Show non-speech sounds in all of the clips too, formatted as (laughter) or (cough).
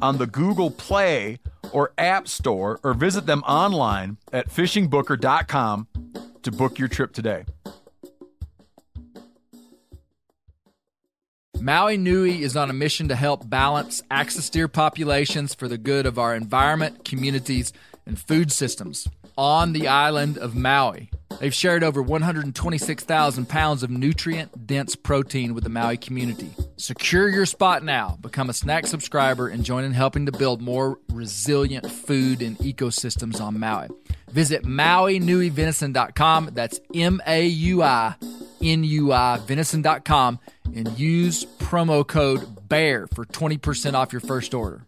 on the Google Play or App Store or visit them online at fishingbooker.com to book your trip today. Maui Nui is on a mission to help balance axis deer populations for the good of our environment, communities, and food systems on the island of Maui. They've shared over 126,000 pounds of nutrient dense protein with the Maui community. Secure your spot now. Become a snack subscriber and join in helping to build more resilient food and ecosystems on Maui. Visit MauiNuiVenison.com. That's M A U I N U I Venison.com and use promo code BEAR for 20% off your first order.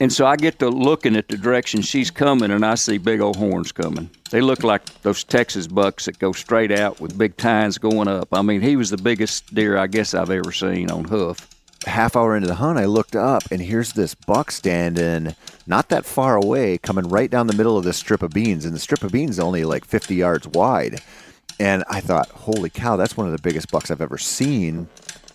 And so I get to looking at the direction she's coming, and I see big old horns coming. They look like those Texas bucks that go straight out with big tines going up. I mean, he was the biggest deer I guess I've ever seen on hoof. Half hour into the hunt, I looked up, and here's this buck standing not that far away, coming right down the middle of this strip of beans. And the strip of beans is only like 50 yards wide. And I thought, holy cow, that's one of the biggest bucks I've ever seen.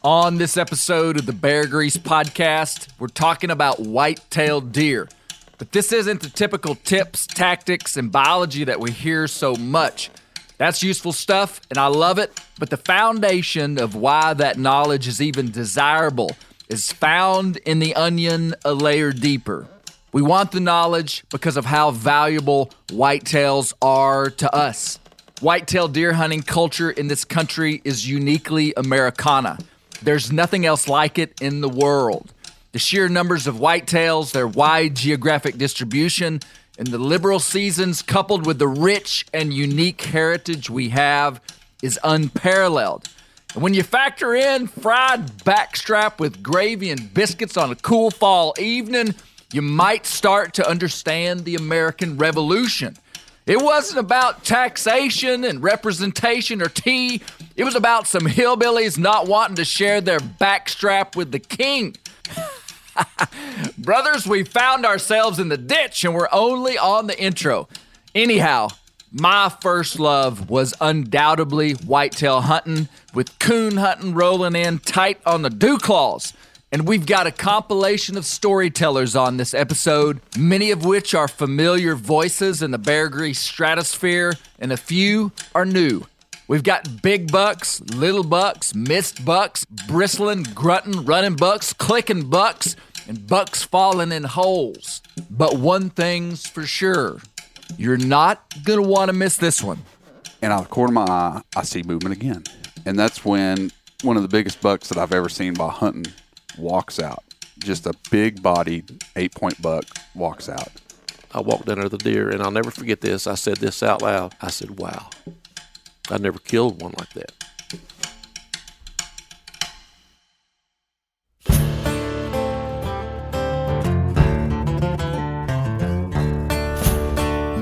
On this episode of the Bear Grease podcast, we're talking about white-tailed deer. But this isn't the typical tips, tactics, and biology that we hear so much. That's useful stuff, and I love it. But the foundation of why that knowledge is even desirable is found in the onion a layer deeper. We want the knowledge because of how valuable whitetails are to us. Whitetail deer hunting culture in this country is uniquely Americana. There's nothing else like it in the world. The sheer numbers of whitetails, their wide geographic distribution, and the liberal seasons, coupled with the rich and unique heritage we have, is unparalleled. And when you factor in fried backstrap with gravy and biscuits on a cool fall evening, you might start to understand the American Revolution. It wasn't about taxation and representation or tea. It was about some hillbillies not wanting to share their backstrap with the king. (laughs) Brothers, we found ourselves in the ditch and we're only on the intro. Anyhow, my first love was undoubtedly whitetail hunting, with coon hunting rolling in tight on the dew claws. And we've got a compilation of storytellers on this episode, many of which are familiar voices in the Bear Grease stratosphere, and a few are new. We've got big bucks, little bucks, missed bucks, bristling, grunting, running bucks, clicking bucks, and bucks falling in holes. But one thing's for sure you're not going to want to miss this one. And out of the corner of my eye, I see movement again. And that's when one of the biggest bucks that I've ever seen by hunting walks out. Just a big bodied eight point buck walks out. I walked under the deer, and I'll never forget this. I said this out loud. I said, "Wow, I never killed one like that."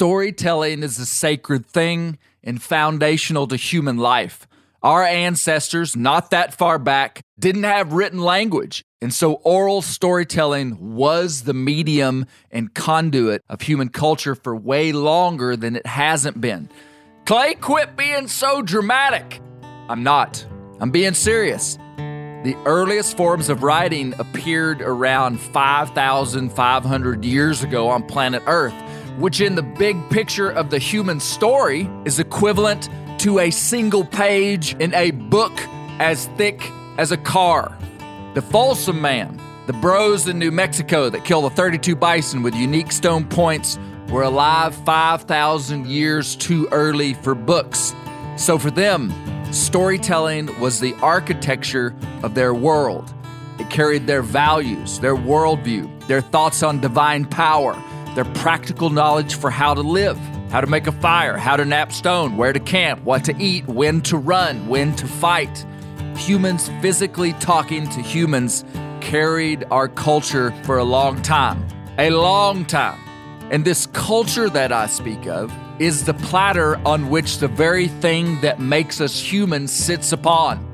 Storytelling is a sacred thing, and foundational to human life. Our ancestors, not that far back, didn't have written language. And so oral storytelling was the medium and conduit of human culture for way longer than it hasn't been. Clay, quit being so dramatic. I'm not. I'm being serious. The earliest forms of writing appeared around 5,500 years ago on planet Earth, which, in the big picture of the human story, is equivalent to a single page in a book as thick as a car. The Folsom Man, the bros in New Mexico that killed the 32 bison with unique stone points, were alive 5,000 years too early for books. So for them, Storytelling was the architecture of their world. It carried their values, their worldview, their thoughts on divine power, their practical knowledge for how to live, how to make a fire, how to knap stone, where to camp, what to eat, when to run, when to fight. Humans physically talking to humans carried our culture for a long time. A long time. And this culture that I speak of is the platter on which the very thing that makes us human sits upon.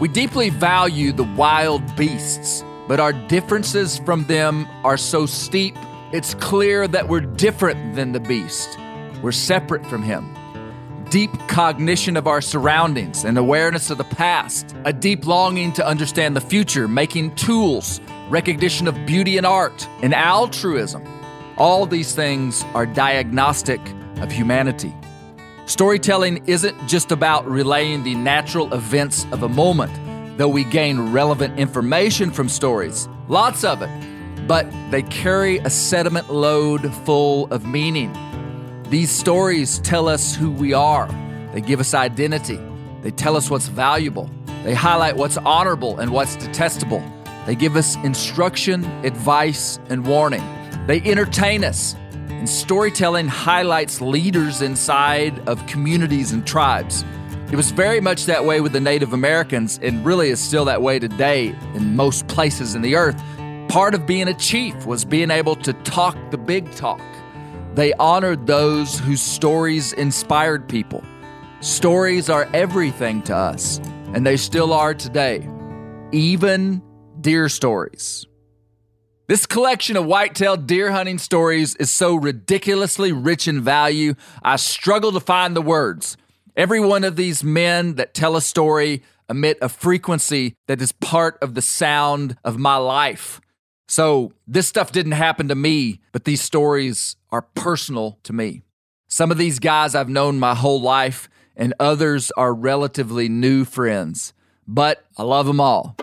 We deeply value the wild beasts, but our differences from them are so steep, it's clear that we're different than the beast. We're separate from him. Deep cognition of our surroundings and awareness of the past, a deep longing to understand the future, making tools, recognition of beauty and art, and altruism. All these things are diagnostic of humanity. Storytelling isn't just about relaying the natural events of a moment, though we gain relevant information from stories, lots of it, but they carry a sediment load full of meaning. These stories tell us who we are, they give us identity, they tell us what's valuable, they highlight what's honorable and what's detestable, they give us instruction, advice, and warning, they entertain us and storytelling highlights leaders inside of communities and tribes. It was very much that way with the Native Americans, and really is still that way today in most places in the earth. Part of being a chief was being able to talk the big talk. They honored those whose stories inspired people. Stories are everything to us, and they still are today, even deer stories. This collection of white-tailed deer hunting stories is so ridiculously rich in value, I struggle to find the words. Every one of these men that tell a story emit a frequency that is part of the sound of my life. So, this stuff didn't happen to me, but these stories are personal to me. Some of these guys I've known my whole life, and others are relatively new friends, but I love them all.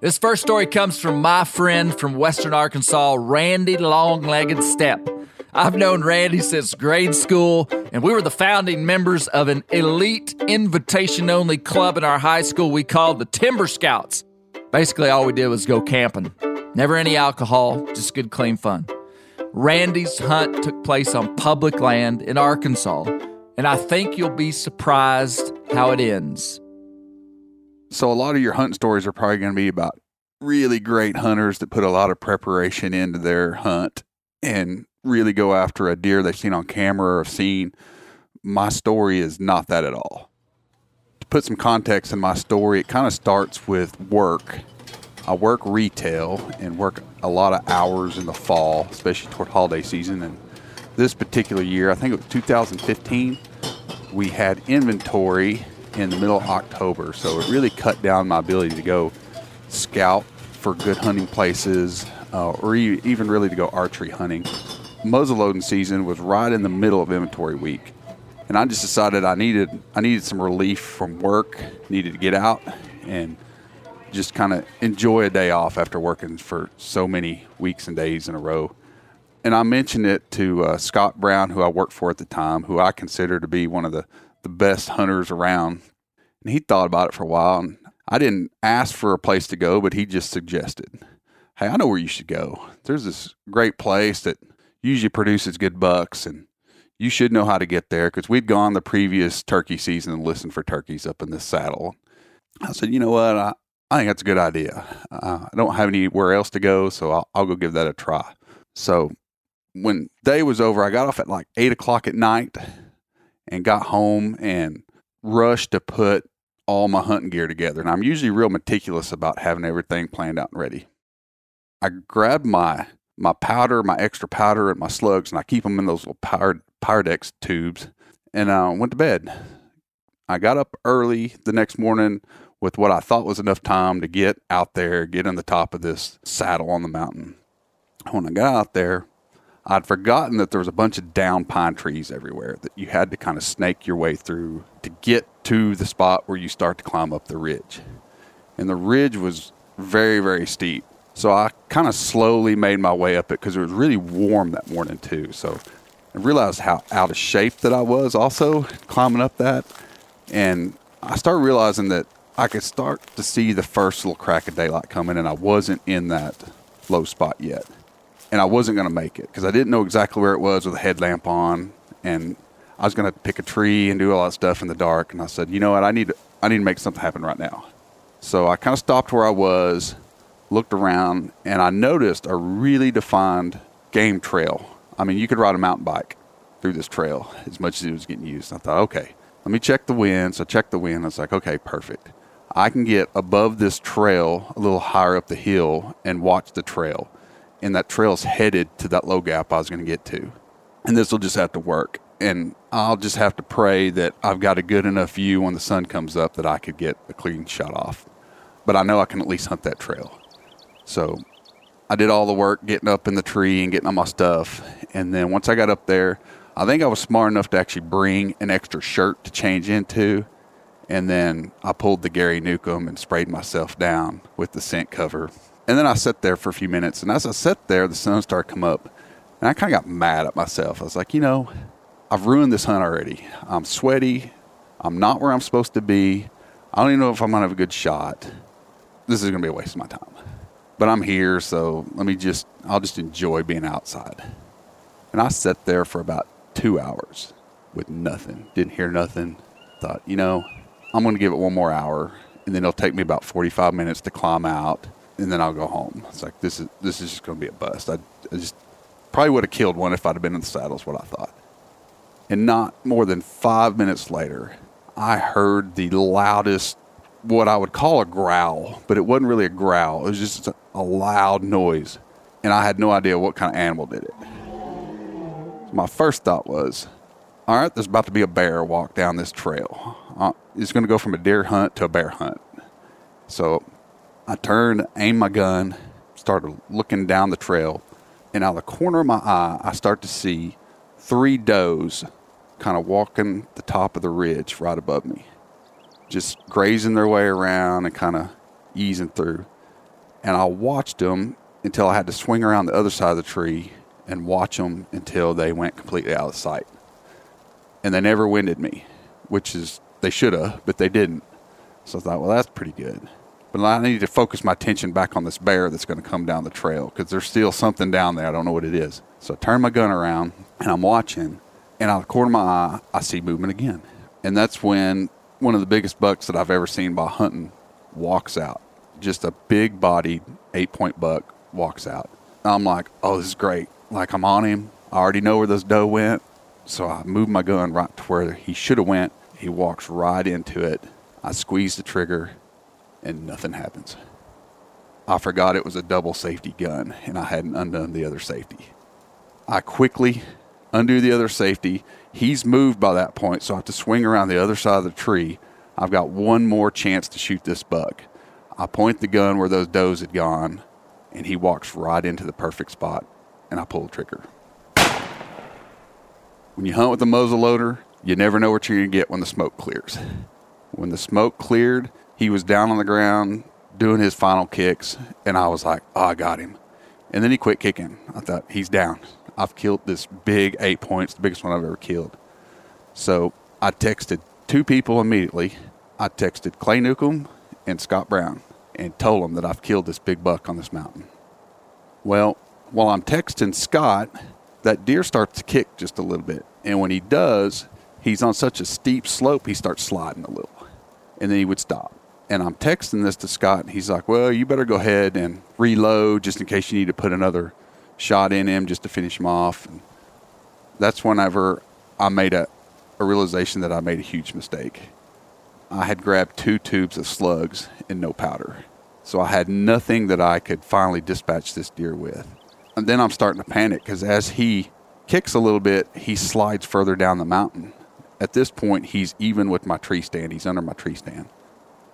This first story comes from my friend from Western Arkansas, Randy Long Legged Step. I've known Randy since grade school, and we were the founding members of an elite invitation only club in our high school we called the Timber Scouts. Basically, all we did was go camping. Never any alcohol, just good, clean fun. Randy's hunt took place on public land in Arkansas, and I think you'll be surprised how it ends. So a lot of your hunt stories are probably going to be about really great hunters that put a lot of preparation into their hunt and really go after a deer they've seen on camera or have seen. My story is not that at all. Put some context in my story, it kind of starts with work. I work retail and work a lot of hours in the fall, especially toward holiday season. And this particular year, I think it was 2015, we had inventory in the middle of October. So it really cut down my ability to go scout for good hunting places uh, or even really to go archery hunting. Muzzleloading season was right in the middle of inventory week. And I just decided I needed I needed some relief from work, needed to get out and just kind of enjoy a day off after working for so many weeks and days in a row. And I mentioned it to uh, Scott Brown, who I worked for at the time, who I consider to be one of the the best hunters around. And he thought about it for a while. And I didn't ask for a place to go, but he just suggested, Hey, I know where you should go. There's this great place that usually produces good bucks, and you should know how to get there because we'd gone the previous turkey season and listened for turkeys up in this saddle. I said, You know what? I, I think that's a good idea. Uh, I don't have anywhere else to go, so I'll, I'll go give that a try. So when day was over, I got off at like eight o'clock at night and got home and rushed to put all my hunting gear together. And I'm usually real meticulous about having everything planned out and ready. I grabbed my my powder, my extra powder, and my slugs, and I keep them in those little power Pyrex tubes, and I went to bed. I got up early the next morning with what I thought was enough time to get out there, get on the top of this saddle on the mountain. When I got out there, I'd forgotten that there was a bunch of down pine trees everywhere that you had to kind of snake your way through to get to the spot where you start to climb up the ridge. And the ridge was very, very steep. So I kind of slowly made my way up it because it was really warm that morning too. So I realized how out of shape that I was also climbing up that. And I started realizing that I could start to see the first little crack of daylight coming and I wasn't in that low spot yet and I wasn't going to make it because I didn't know exactly where it was with a headlamp on, and I was going to pick a tree and do all that stuff in the dark. And I said, you know what, I need I need to make something happen right now. So I kind of stopped where I was, looked around, and I noticed a really defined game trail. I mean, you could ride a mountain bike through this trail as much as it was getting used. I thought, okay, let me check the wind. So I checked the wind. I was like, okay, perfect. I can get above this trail a little higher up the hill and watch the trail and that trail's headed to that low gap I was going to get to. And this will just have to work. And I'll just have to pray that I've got a good enough view when the sun comes up that I could get a clean shot off. But I know I can at least hunt that trail. So I did all the work getting up in the tree and getting all my stuff. And then once I got up there, I think I was smart enough to actually bring an extra shirt to change into. And then I pulled the Gary Newcomb and sprayed myself down with the scent cover and then I sat there for a few minutes, and as I sat there, the sun started to come up, and I kind of got mad at myself. I was like, you know, I've ruined this hunt already. I'm sweaty. I'm not where I'm supposed to be. I don't even know if I'm gonna have a good shot. This is gonna be a waste of my time. But I'm here, so let me just I'll just enjoy being outside. And I sat there for about two hours with nothing. Didn't hear nothing. Thought, you know, I'm gonna give it one more hour, and then it'll take me about 45 minutes to climb out and then I'll go home. It's like this is this is just going to be a bust. I, I just probably would have killed one if I'd have been in the saddle. Is what I thought. And not more than five minutes later, I heard the loudest, what I would call a growl, but it wasn't really a growl. It was just a, loud noise, and I had no idea what kind of animal did it. My first thought was, all right, there's about to be a bear walk down this trail. Uh, it's going to go from a deer hunt to a bear hunt. So I turned, aimed my gun, started looking down the trail, and out of the corner of my eye, I start to see three does kind of walking the top of the ridge right above me, just grazing their way around and kind of easing through. And I watched them until I had to swing around the other side of the tree and watch them until they went completely out of sight. And they never winded me, which is, they should have, but they didn't. So I thought, well, that's pretty good but I need to focus my attention back on this bear that's going to come down the trail because there's still something down there. I don't know what it is. So I turn my gun around and I'm watching, and out of the corner of my eye, I see movement again. And that's when one of the biggest bucks that I've ever seen by hunting walks out. Just a big bodied eight point buck walks out. I'm like, oh, this is great. Like I'm on him. I already know where this doe went. So I move my gun right to where he should have went. He walks right into it. I squeeze the trigger and nothing happens. I forgot it was a double safety gun and I hadn't undone the other safety. I quickly undo the other safety. He's moved by that point, so I have to swing around the other side of the tree. I've got one more chance to shoot this buck. I point the gun where those does had gone, and he walks right into the perfect spot, and I pull the trigger. When you hunt with a muzzle loader, you never know what you're going to get when the smoke clears. When the smoke cleared, he was down on the ground doing his final kicks, and I was like, oh, I got him. And then he quit kicking. I thought, he's down. I've killed this big eight points, the biggest one I've ever killed. So I texted two people immediately. I texted Clay Newcomb and Scott Brown and told him that I've killed this big buck on this mountain. Well, while I'm texting Scott, that deer starts to kick just a little bit. And when he does, he's on such a steep slope, he starts sliding a little. And then he would stop and I'm texting this to Scott, and he's like, "Well, you better go ahead and reload just in case you need to put another shot in him just to finish him off." And that's whenever I made a, a realization that I made a huge mistake. I had grabbed two tubes of slugs and no powder. So I had nothing that I could finally dispatch this deer with. And then I'm starting to panic because as he kicks a little bit, he slides further down the mountain. At this point, he's even with my tree stand. He's under my tree stand.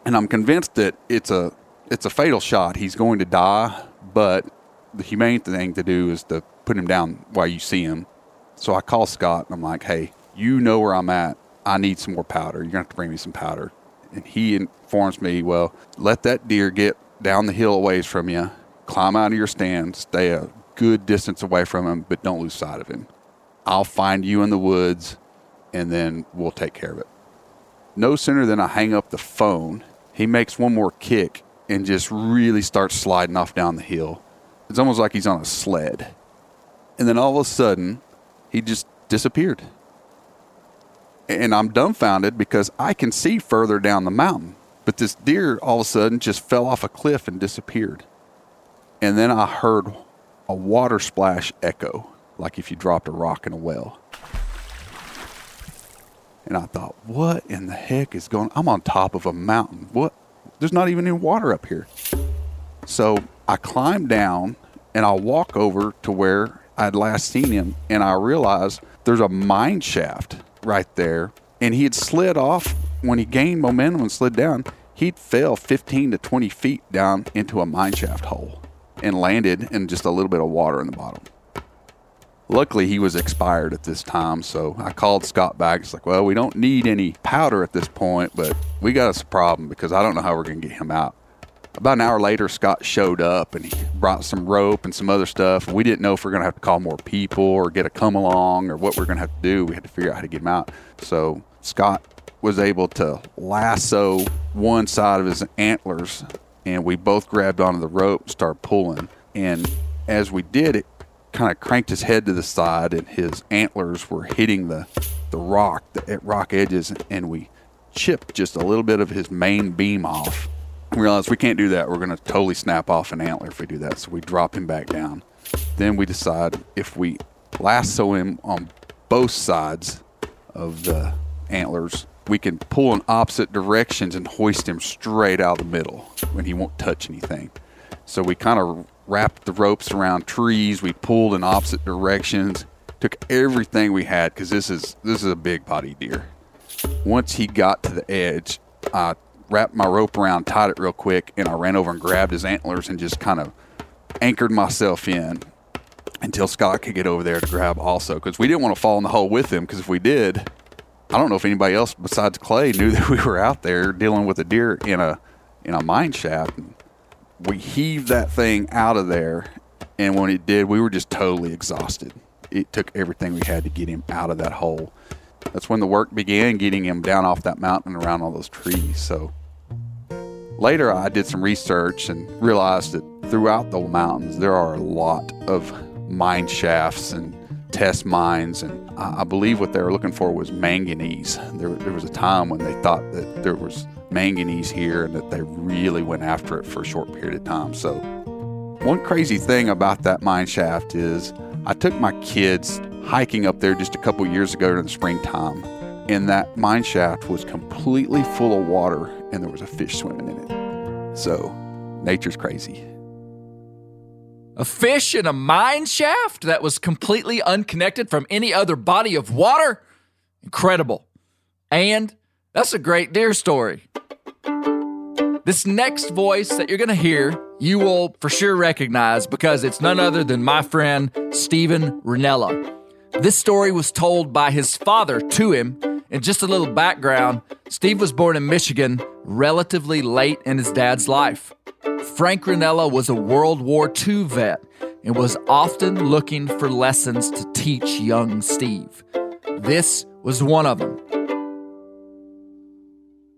And I'm convinced that it's a it's a fatal shot. He's going to die, but the humane thing to do is to put him down while you see him. So I call Scott and I'm like, "Hey, you know where I'm at. I need some more powder. You're going to have to bring me some powder." And he informs me, "Well, let that deer get down the hill a ways from you, climb out of your stand, stay a good distance away from him, but don't lose sight of him. I'll find you in the woods and then we'll take care of it. No sooner than I hang up the phone, he makes one more kick and just really starts sliding off down the hill. It's almost like he's on a sled. And then all of a sudden, he just disappeared. And I'm dumbfounded because I can see further down the mountain. But this deer all of a sudden just fell off a cliff and disappeared. And then I heard a water splash echo, like if you dropped a rock in a well. And I thought, what in the heck is going I'm on top of a mountain. What? There's not even any water up here. So I climb down and I walk over to where I'd last seen him and I realize there's a mine shaft right there. And he had slid off when he gained momentum and slid down. He'd fell 15 to 20 feet down into a mine shaft hole and landed in just a little bit of water in the bottom. Luckily, he was expired at this time, so I called Scott back. It's like, well, we don't need any powder at this point, but we got us a problem because I don't know how we're going to get him out. About an hour later, Scott showed up and he brought some rope and some other stuff. We didn't know if we are going to have to call more people or get a come along or what we are going to have to do. We had to figure out how to get him out. So Scott was able to lasso one side of his antlers and we both grabbed onto the rope and started pulling. And as we did, it kind of cranked his head to the side, and his antlers were hitting the the rock, the rock edges, and we chipped just a little bit of his main beam off. We realized we can't do that. We're going to totally snap off an antler if we do that. So we drop him back down. Then we decide if we lasso him on both sides of the antlers, we can pull in opposite directions and hoist him straight out of the middle when he won't touch anything. So we kind of wrapped the ropes around trees. We pulled in opposite directions. Took everything we had because this is this is a big body deer. Once he got to the edge, I wrapped my rope around, tied it real quick, and I ran over and grabbed his antlers and just kind of anchored myself in until Scott could get over there to grab also because we didn't want to fall in the hole with him because if we did, I don't know if anybody else besides Clay knew (laughs) that we were out there dealing with a deer in a in a mine shaft. And we heaved that thing out of there, and when it did, we were just totally exhausted. It took everything we had to get him out of that hole. That's when the work began, getting him down off that mountain around all those trees. So later, I did some research and realized that throughout the mountains there are a lot of mine shafts and test mines, and I, believe what they were looking for was manganese. There, there was a time when they thought that there was manganese here and that they really went after it for a short period of time. So, one crazy thing about that mine shaft is I took my kids hiking up there just a couple years ago in the springtime, and that mine shaft was completely full of water and there was a fish swimming in it. So, nature's crazy. A fish in a mine shaft that was completely unconnected from any other body of water? Incredible. And that's a great deer story. This next voice that you're going to hear, you will for sure recognize because it's none other than my friend Stephen Rinella. This story was told by his father to him. And just a little background Steve was born in Michigan relatively late in his dad's life. Frank Rinella was a World War II vet and was often looking for lessons to teach young Steve. This was one of them.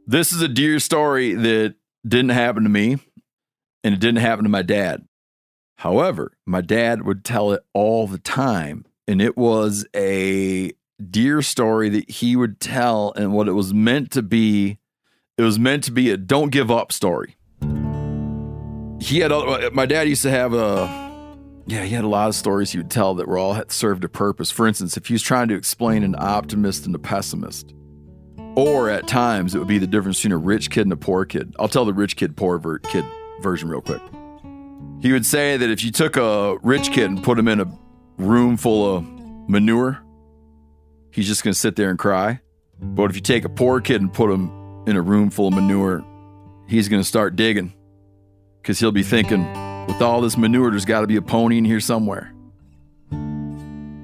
This is a deer story that didn't happen to me and it didn't happen to my dad. However, my dad would tell it all the time, and it was a deer story that he would tell, and what it was meant to be, it was meant to be a don't give up story he had uh, my dad used to have a Yeah, he had a lot of stories he would tell that were all had served a purpose. For instance, if he was trying to explain an optimist and a pessimist, or at times it would be the difference between a rich kid and a poor kid. I'll tell the rich kid, poor kid version real quick. He would say that if you took a rich kid and put him in a room full of manure, he's just going to sit there and cry. But if you take a poor kid and put him in a room full of manure, he's going to start digging because he'll be thinking, with all this manure, there's got to be a pony in here somewhere.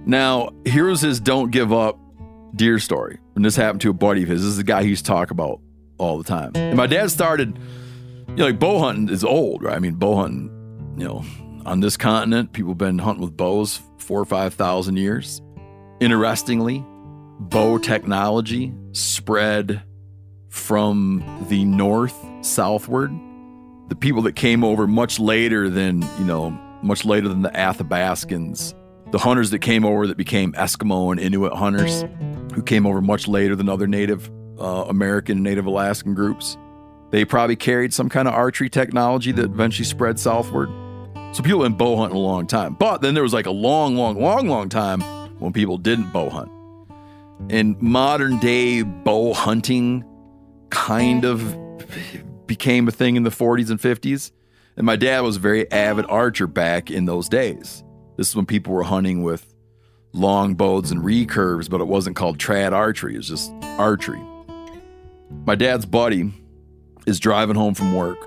Now, here's his don't give up deer story. And this happened to a buddy of his. This is the guy he used to talk about all the time. And my dad started, you know, like bow hunting is old, right? I mean, bow hunting, you know, on this continent, people have been hunting with bows four or 5,000 years. Interestingly, bow technology spread from the north southward. The people that came over much later than, you know, much later than the Athabascans, the hunters that came over that became Eskimo and Inuit hunters, who came over much later than other Native uh, American and Native Alaskan groups. They probably carried some kind of archery technology that eventually spread southward. So people have been bow hunting a long time. But then there was like a long, long, long, long time when people didn't bow hunt. And modern day bow hunting kind mm-hmm. of became a thing in the 40s and 50s. And my dad was a very avid archer back in those days. This is when people were hunting with long bows and recurves, but it wasn't called trad archery, it was just archery. My dad's buddy is driving home from work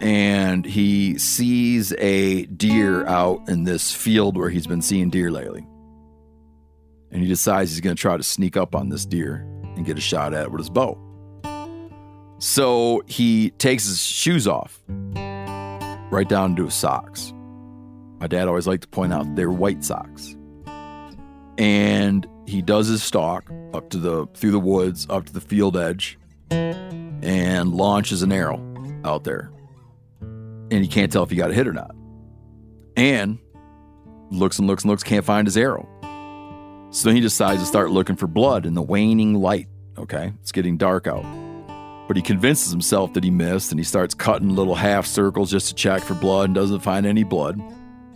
and he sees a deer out in this field where he's been seeing deer lately. And he decides he's going to try to sneak up on this deer and get a shot at it with his bow. So he takes his shoes off, right down to his socks. My dad always liked to point out they're white socks. And he does his stalk up to the through the woods, up to the field edge, and launches an arrow out there. And he can't tell if he got a hit or not. And looks and looks and looks, can't find his arrow. So he decides to start looking for blood in the waning light. Okay, it's getting dark out. But he convinces himself that he missed and he starts cutting little half circles just to check for blood and doesn't find any blood.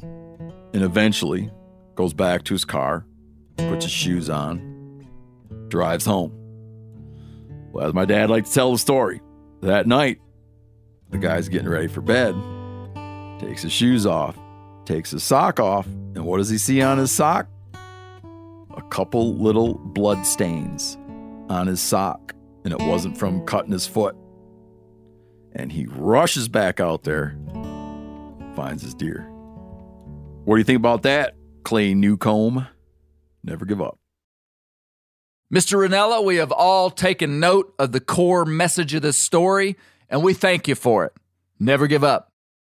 And eventually goes back to his car, puts his shoes on, drives home. Well, as my dad liked to tell the story, that night, the guy's getting ready for bed, takes his shoes off, takes his sock off, and what does he see on his sock? A couple little blood stains on his sock, and it wasn't from cutting his foot. And he rushes back out there, finds his deer. What do you think about that, Clay Newcomb? Never give up. Mr. Rinella, we have all taken note of the core message of this story, and we thank you for it. Never give up.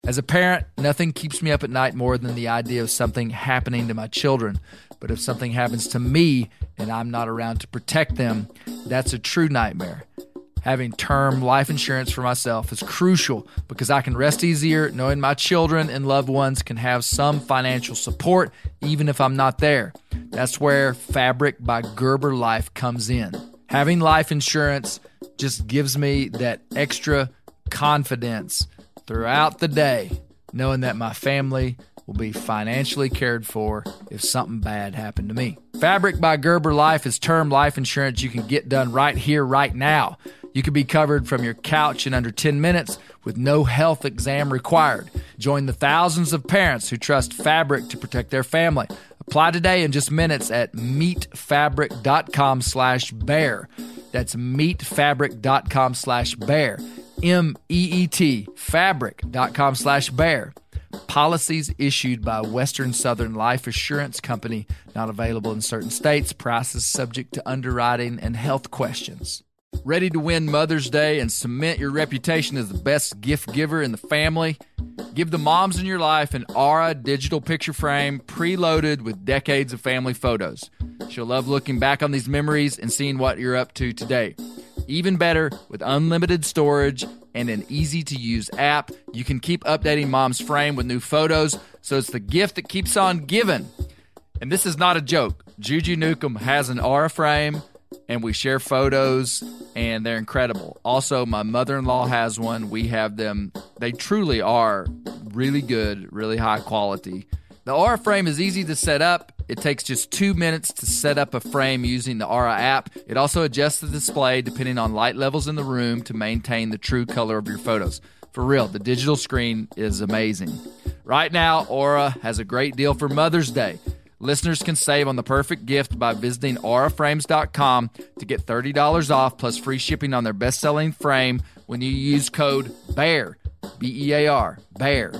As a parent, nothing keeps me up at night more than the idea of something happening to my children. But if something happens to me and I'm not around to protect them, that's a true nightmare. Having term life insurance for myself is crucial because I can rest easier knowing my children and loved ones can have some financial support even if I'm not there. That's where Fabric by Gerber Life comes in. Having life insurance just gives me that extra confidence throughout the day, knowing that my family will be financially cared for if something bad happened to me. Fabric by Gerber Life is term life insurance you can get done right here, right now. You can be covered from your couch in under 10 minutes with no health exam required. Join the thousands of parents who trust Fabric to protect their family. Apply today in just minutes at meetfabric.com slash bear. That's meetfabric.com slash bear. M-E-E-T, fabric.com slash bear. Policies issued by Western Southern Life Assurance Company, not available in certain states. Prices subject to underwriting and health questions. Ready to win Mother's Day and cement your reputation as the best gift giver in the family? Give the moms in your life an Aura digital picture frame preloaded with decades of family photos. She'll love looking back on these memories and seeing what you're up to today. Even better, with unlimited storage and an easy to use app, you can keep updating mom's frame with new photos, so it's the gift that keeps on giving. And this is not a joke. Juju Newcomb has an Aura frame, and we share photos, and they're incredible. Also, my mother in law has one. We have them, they truly are really good, really high quality. The Aura frame is easy to set up. It takes just two minutes to set up a frame using the Aura app. It also adjusts the display depending on light levels in the room to maintain the true color of your photos. For real, the digital screen is amazing. Right now, Aura has a great deal for Mother's Day. Listeners can save on the perfect gift by visiting auraframes.com to get $30 off plus free shipping on their best selling frame when you use code BEAR, B E A R, BEAR.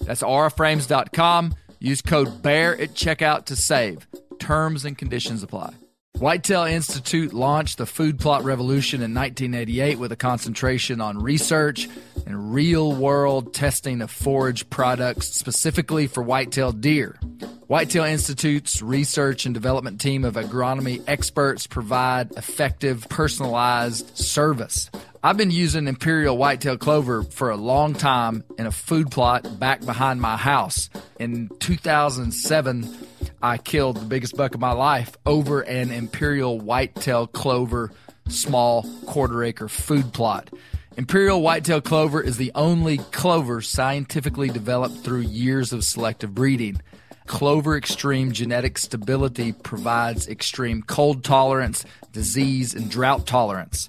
That's auraframes.com. Use code BEAR at checkout to save. Terms and conditions apply. Whitetail Institute launched the food plot revolution in 1988 with a concentration on research and real world testing of forage products specifically for whitetail deer. Whitetail Institute's research and development team of agronomy experts provide effective, personalized service. I've been using Imperial Whitetail Clover for a long time in a food plot back behind my house. In 2007, I killed the biggest buck of my life over an Imperial Whitetail Clover small quarter acre food plot. Imperial Whitetail Clover is the only clover scientifically developed through years of selective breeding. Clover Extreme genetic stability provides extreme cold tolerance, disease, and drought tolerance.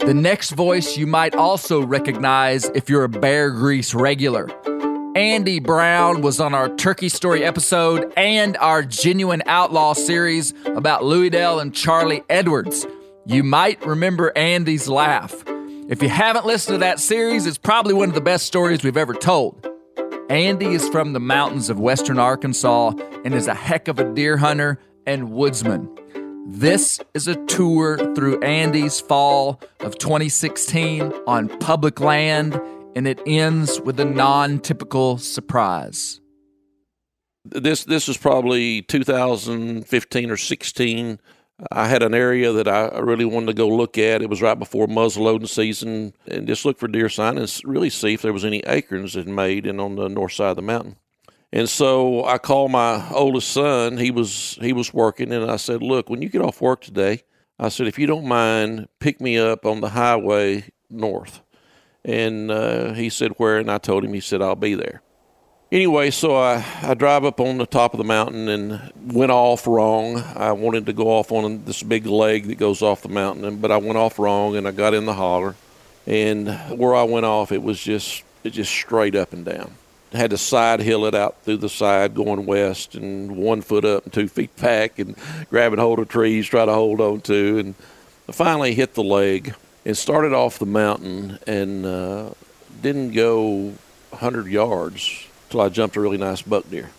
The next voice you might also recognize if you're a Bear Grease regular. Andy Brown was on our Turkey Story episode and our Genuine Outlaw series about Louis Dell and Charlie Edwards. You might remember Andy's laugh. If you haven't listened to that series, it's probably one of the best stories we've ever told. Andy is from the mountains of western Arkansas and is a heck of a deer hunter and woodsman. This is a tour through Andy's fall of 2016 on public land, and it ends with a non typical surprise. This this was probably 2015 or 16. I had an area that I really wanted to go look at. It was right before muzzleloading season, and just look for deer sign and really see if there was any acorns that made in on the north side of the mountain. And so I called my oldest son. He was he was working, and I said, "Look, when you get off work today, I said if you don't mind, pick me up on the highway north." And uh, he said, "Where?" And I told him. He said, "I'll be there." Anyway, so I, I drive up on the top of the mountain and went off wrong. I wanted to go off on this big leg that goes off the mountain, but I went off wrong and I got in the holler. And where I went off, it was just it just straight up and down had to side hill it out through the side going west and one foot up and two feet back and grabbing hold of trees, try to hold on to. And finally hit the leg and started off the mountain and uh, didn't go 100 yards till I jumped a really nice buck deer.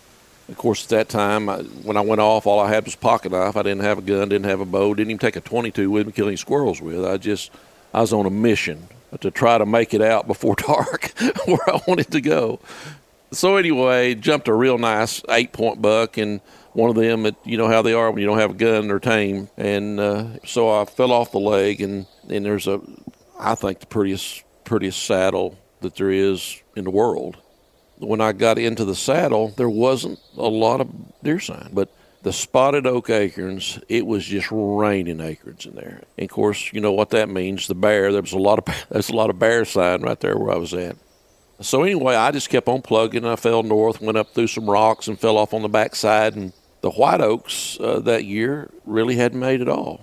Of course, at that time, I, when I went off, all I had was pocket knife. I didn't have a gun, didn't have a bow, didn't even take a 22 with me, killing squirrels with. I just, I was on a mission to try to make it out before (laughs) dark where I wanted to go so anyway, jumped a real nice eight point buck and one of them that you know how they are when you don't have a gun they're tame and uh, so I fell off the leg and and there's a I think the prettiest prettiest saddle that there is in the world. When I got into the saddle, there wasn't a lot of deer sign, but the spotted oak acorns, it was just raining acorns in there. And of course, you know what that means. The bear, there was a lot of (laughs) there's a lot of bear sign right there where I was at. So anyway, I just kept on plugging. I fell north, went up through some rocks, and fell off on the backside. And the white oaks uh, that year really hadn't made it all.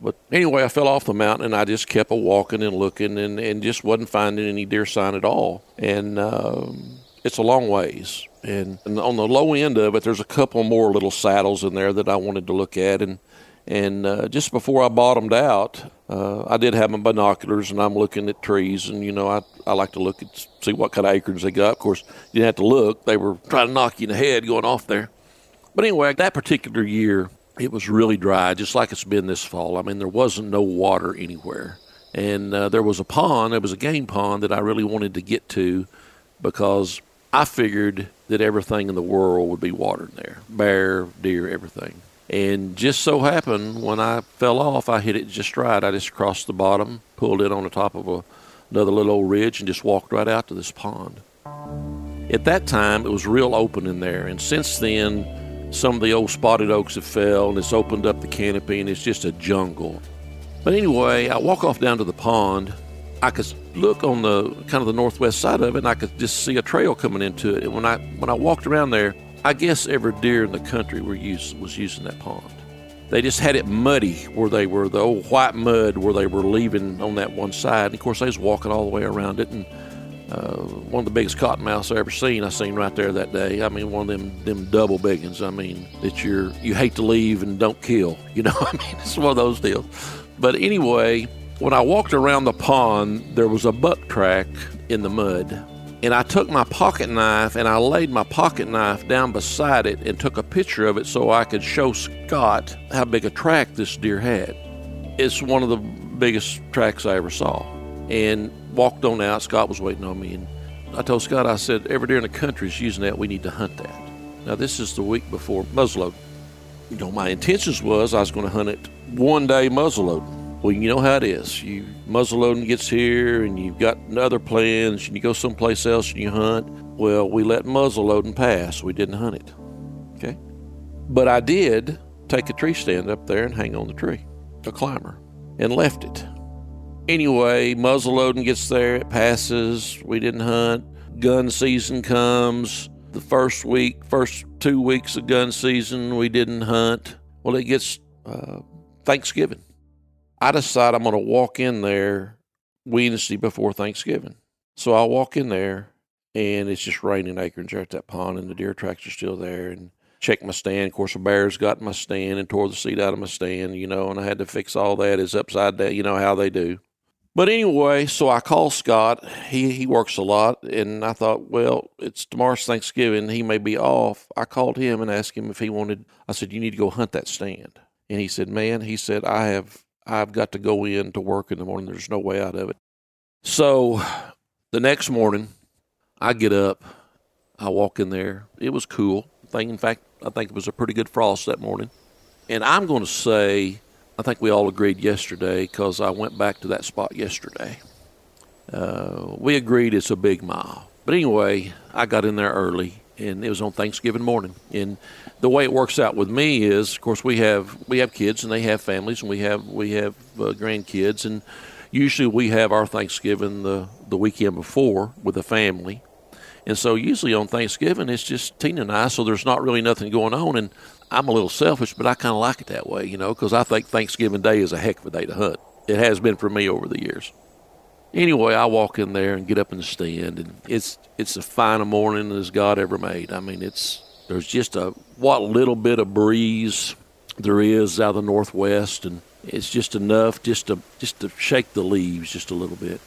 But anyway, I fell off the mountain, and I just kept a walking and looking, and, and just wasn't finding any deer sign at all. And um, it's a long ways. And, and on the low end of it, there's a couple more little saddles in there that I wanted to look at. And and uh, just before I bottomed out, uh, I did have my binoculars and I'm looking at trees. And, you know, I, I like to look at, see what kind of acorns they got. Of course, you didn't have to look, they were trying to knock you in the head going off there. But anyway, that particular year, it was really dry, just like it's been this fall. I mean, there wasn't no water anywhere. And uh, there was a pond, there was a game pond that I really wanted to get to because I figured that everything in the world would be watered there bear, deer, everything. And just so happened, when I fell off, I hit it just right. I just crossed the bottom, pulled in on the top of a, another little old ridge, and just walked right out to this pond. At that time, it was real open in there, and since then, some of the old spotted oaks have fell, and it's opened up the canopy, and it's just a jungle. But anyway, I walk off down to the pond. I could look on the kind of the northwest side of it, and I could just see a trail coming into it. And when I when I walked around there, I guess every deer in the country were use, was using that pond. They just had it muddy where they were, the old white mud where they were leaving on that one side. And of course, they was walking all the way around it, and uh, one of the biggest cottonmouths I ever seen. I seen right there that day. I mean, one of them them double biggins. I mean, that you're you hate to leave and don't kill. You know, (laughs) I mean, it's one of those deals. But anyway, when I walked around the pond, there was a buck track in the mud. And I took my pocket knife and I laid my pocket knife down beside it and took a picture of it so I could show Scott how big a track this deer had. It's one of the biggest tracks I ever saw. And walked on out. Scott was waiting on me. And I told Scott, I said, every deer in the country is using that. We need to hunt that. Now, this is the week before muzzleload. You know, my intentions was I was going to hunt it one day muzzleload. Well, you know how it is. You muzzleloading gets here, and you've got other plans, and you go someplace else and you hunt. Well, we let muzzleloading pass. We didn't hunt it. Okay, but I did take a tree stand up there and hang on the tree, a climber, and left it. Anyway, muzzleloading gets there, it passes. We didn't hunt. Gun season comes. The first week, first two weeks of gun season, we didn't hunt. Well, it gets uh, Thanksgiving. I decide I'm going to walk in there Wednesday before Thanksgiving. So I walk in there and it's just raining acorns there at that pond and the deer tracks are still there and check my stand. Of course, a bear's got my stand and tore the seat out of my stand, you know, and I had to fix all that. It's upside down, you know how they do. But anyway, so I called Scott. He he works a lot, and I thought, well, it's tomorrow's Thanksgiving. He may be off. I called him and asked him if he wanted. I said, you need to go hunt that stand. And he said, man, he said, I have I've got to go in to work in the morning. There's no way out of it. So the next morning, I get up. I walk in there. It was cool. Thing, in fact, I think it was a pretty good frost that morning. And I'm going to say I think we all agreed yesterday because I went back to that spot yesterday. Uh, we agreed it's a big mile. But anyway, I got in there early and it was on Thanksgiving morning. And the way it works out with me is, of course, we have we have kids and they have families and we have we have uh, grandkids and usually we have our Thanksgiving the the weekend before with the family. And so usually on Thanksgiving it's just Tina and I, so there's not really nothing going on. And I'm a little selfish, but I kind of like it that way, you know, because I think Thanksgiving Day is a heck of a day to hunt. It has been for me over the years. Anyway, I walk in there and get up in the stand, and it's it's the finest morning as God ever made. I mean, it's there's just a what little bit of breeze there is out of the northwest, and it's just enough just to just to shake the leaves just a little bit.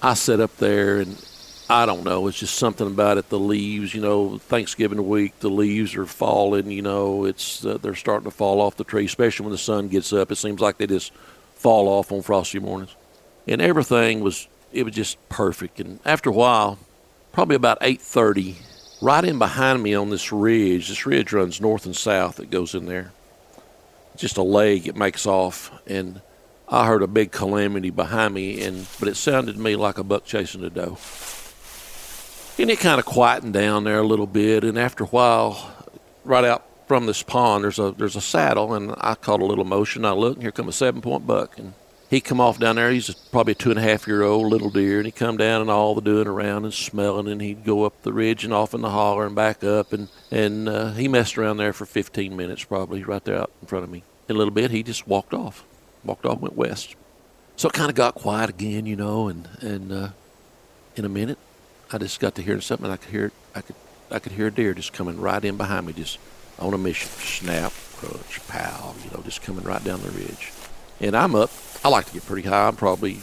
I sit up there and I don't know. It's just something about it. The leaves, you know, Thanksgiving week, the leaves are falling. You know, it's uh, they're starting to fall off the tree, especially when the sun gets up. It seems like they just fall off on frosty mornings, and everything was it was just perfect. And after a while, probably about eight thirty, right in behind me on this ridge. This ridge runs north and south. That goes in there. Just a leg it makes off, and I heard a big calamity behind me, and but it sounded to me like a buck chasing a doe and it kind of quietened down there a little bit. And after a while, right out from this pond, there's a there's a saddle, and I caught a little motion. I look, and here come a seven point buck, and he come off down there. He's probably a two and a half year old little deer, and he come down and all the doing around and smelling, and he'd go up the ridge and off in the holler and back up, and and uh, he messed around there for 15 minutes probably right there out in front of me. In a little bit, he just walked off, walked off, went west. So it kind of got quiet again, you know, and and uh, in a minute, I just got to hear something. I could hear I could I could hear a deer just coming right in behind me, just on a mission. Snap, crunch, pow, you know, just coming right down the ridge. And I'm up. I like to get pretty high. I'm probably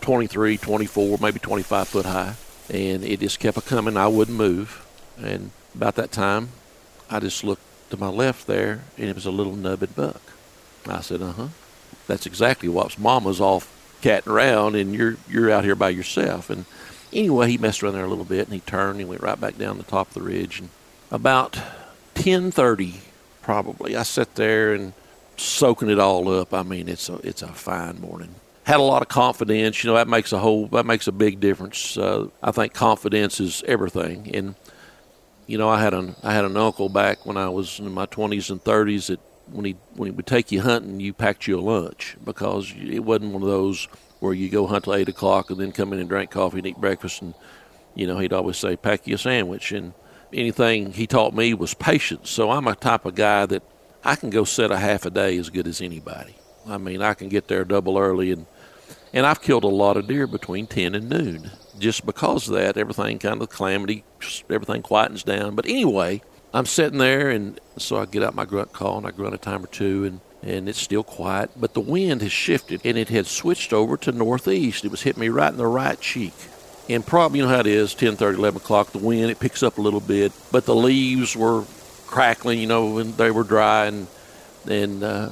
23, 24, maybe 25 foot high. And it just kept a coming. I wouldn't move. And about that time, I just looked to my left there, and it was a little nubbed buck. I said, "Uh huh." That's exactly what's mama's off catting around, and you're you're out here by yourself. And Anyway, he messed around there a little bit, and he turned and went right back down the top of the ridge. And about 10:30, probably, I sat there and soaking it all up. I mean, it's a it's a fine morning. Had a lot of confidence. You know, that makes a whole that makes a big difference. Uh, I think confidence is everything. And you know, I had an I had an uncle back when I was in my 20s and 30s that when he when he would take you hunting, you packed you a lunch because it wasn't one of those where you go hunt till eight o'clock and then come in and drink coffee and eat breakfast. And you know, he'd always say, "Pack you a sandwich." And anything he taught me was patience. So I'm a type of guy that I can go set a half a day as good as anybody. I mean, I can get there double early and and I've killed a lot of deer between 10 and noon. Just because of that, everything kind of calamity, everything quietens down. But anyway, I'm sitting there, and so I get out my grunt call, and I grunt a time or two, and, and it's still quiet. But the wind has shifted, and it had switched over to northeast. It was hitting me right in the right cheek. And probably, you know how it is, 10, 30, 11 o'clock, the wind, it picks up a little bit. But the leaves were crackling, you know, and they were dry, and, and uh,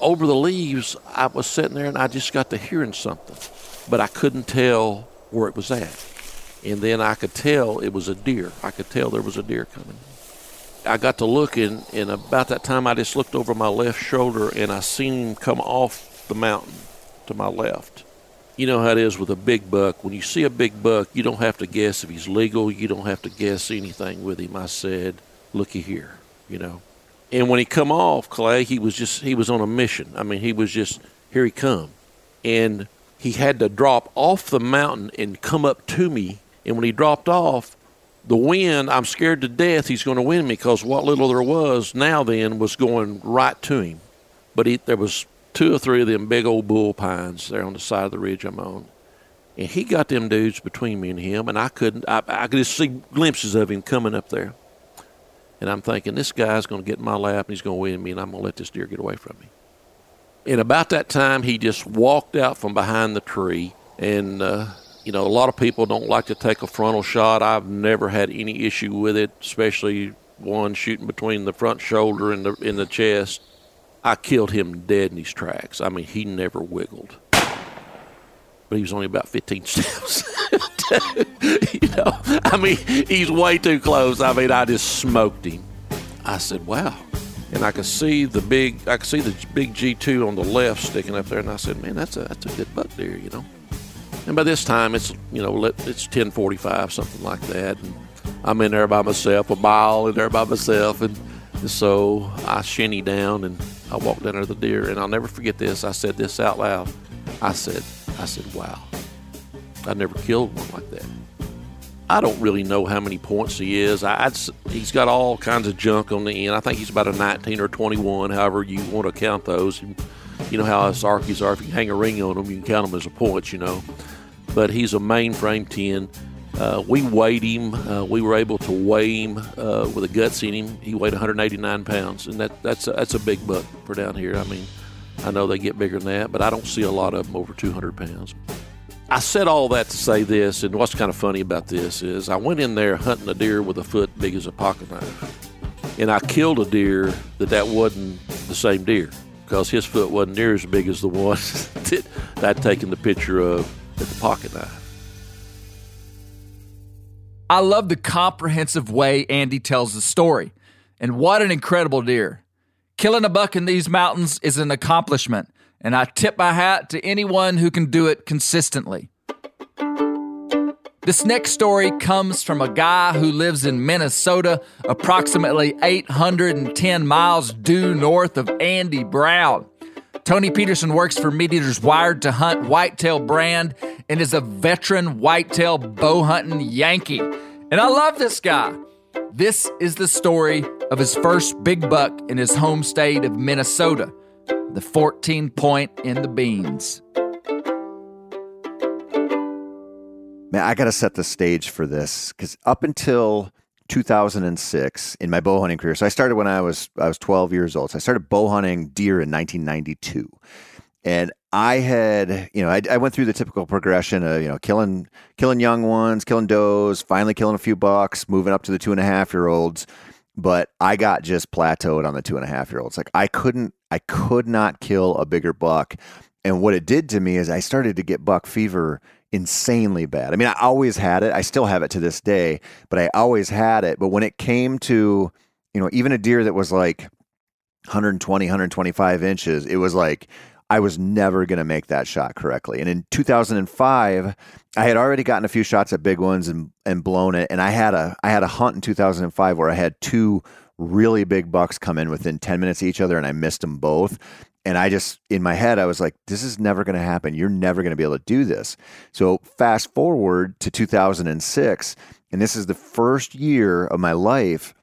over the leaves, I was sitting there and I just got to hearing something, but I couldn't tell where it was at. And then I could tell it was a deer. I could tell there was a deer coming. I got to looking, and about that time, I just looked over my left shoulder and I seen him come off the mountain to my left. You know how it is with a big buck. When you see a big buck, you don't have to guess if he's legal. You don't have to guess anything with him. I said, "Looky here," you know. And when he come off, Clay, he was just he was on a mission. I mean, he was just here he come. And he had to drop off the mountain and come up to me. And when he dropped off, the wind, I'm scared to death he's going to win me because what little there was now then was going right to him. But he, there was two or three of them big old bull pines there on the side of the ridge I'm on. And he got them dudes between me and him, and I couldn't, I, I could just see glimpses of him coming up there. And I'm thinking, this guy's going to get in my lap and he's going to win me, and I'm going to let this deer get away from me. And about that time, he just walked out from behind the tree. And, uh, you know, a lot of people don't like to take a frontal shot. I've never had any issue with it, especially one shooting between the front shoulder and the, in the chest. I killed him dead in his tracks. I mean, he never wiggled. But he was only about 15 (laughs) steps. (laughs) you know, I mean, he's way too close. I mean, I just smoked him. I said, wow. And I could see the big, I could see the big G2 on the left sticking up there. And I said, man, that's a, that's a good buck deer, you know. And by this time, it's, you know, it's 1045, something like that. And I'm in there by myself, a mile in there by myself. And so I shinny down and I walked down there to the deer. And I'll never forget this. I said this out loud. I said, I said, wow. I never killed one like that. I don't really know how many points he is. I, I'd, he's got all kinds of junk on the end. I think he's about a 19 or 21, however you want to count those. You know how us Arkies are. If you hang a ring on them, you can count them as a point, you know. But he's a mainframe 10. Uh, we weighed him. Uh, we were able to weigh him uh, with the guts in him. He weighed 189 pounds, and that, that's a, that's a big buck for down here. I mean, I know they get bigger than that, but I don't see a lot of them over 200 pounds. I said all that to say this, and what's kind of funny about this is I went in there hunting a deer with a foot big as a pocket knife, and I killed a deer that that wasn't the same deer because his foot wasn't near as big as the one (laughs) that I'd taken the picture of with the pocket knife. I love the comprehensive way Andy tells the story, and what an incredible deer. Killing a buck in these mountains is an accomplishment and I tip my hat to anyone who can do it consistently. This next story comes from a guy who lives in Minnesota, approximately 810 miles due north of Andy Brown. Tony Peterson works for MeatEaters Wired to hunt whitetail brand and is a veteran whitetail bow hunting Yankee. And I love this guy. This is the story of his first big buck in his home state of Minnesota the 14 point in the beans. Man, I got to set the stage for this because up until 2006 in my bow hunting career, so I started when I was I was 12 years old. So I started bow hunting deer in 1992, and I had you know I, I went through the typical progression of you know killing killing young ones, killing does, finally killing a few bucks, moving up to the two and a half year olds. But I got just plateaued on the two and a half year olds. Like I couldn't I could not kill a bigger buck. And what it did to me is I started to get buck fever insanely bad. I mean, I always had it. I still have it to this day, but I always had it. But when it came to, you know, even a deer that was like 120, 125 inches, it was like I was never going to make that shot correctly. And in 2005, I had already gotten a few shots at big ones and, and blown it. And I had a I had a hunt in 2005 where I had two really big bucks come in within 10 minutes of each other and I missed them both. And I just, in my head, I was like, this is never going to happen. You're never going to be able to do this. So fast forward to 2006, and this is the first year of my life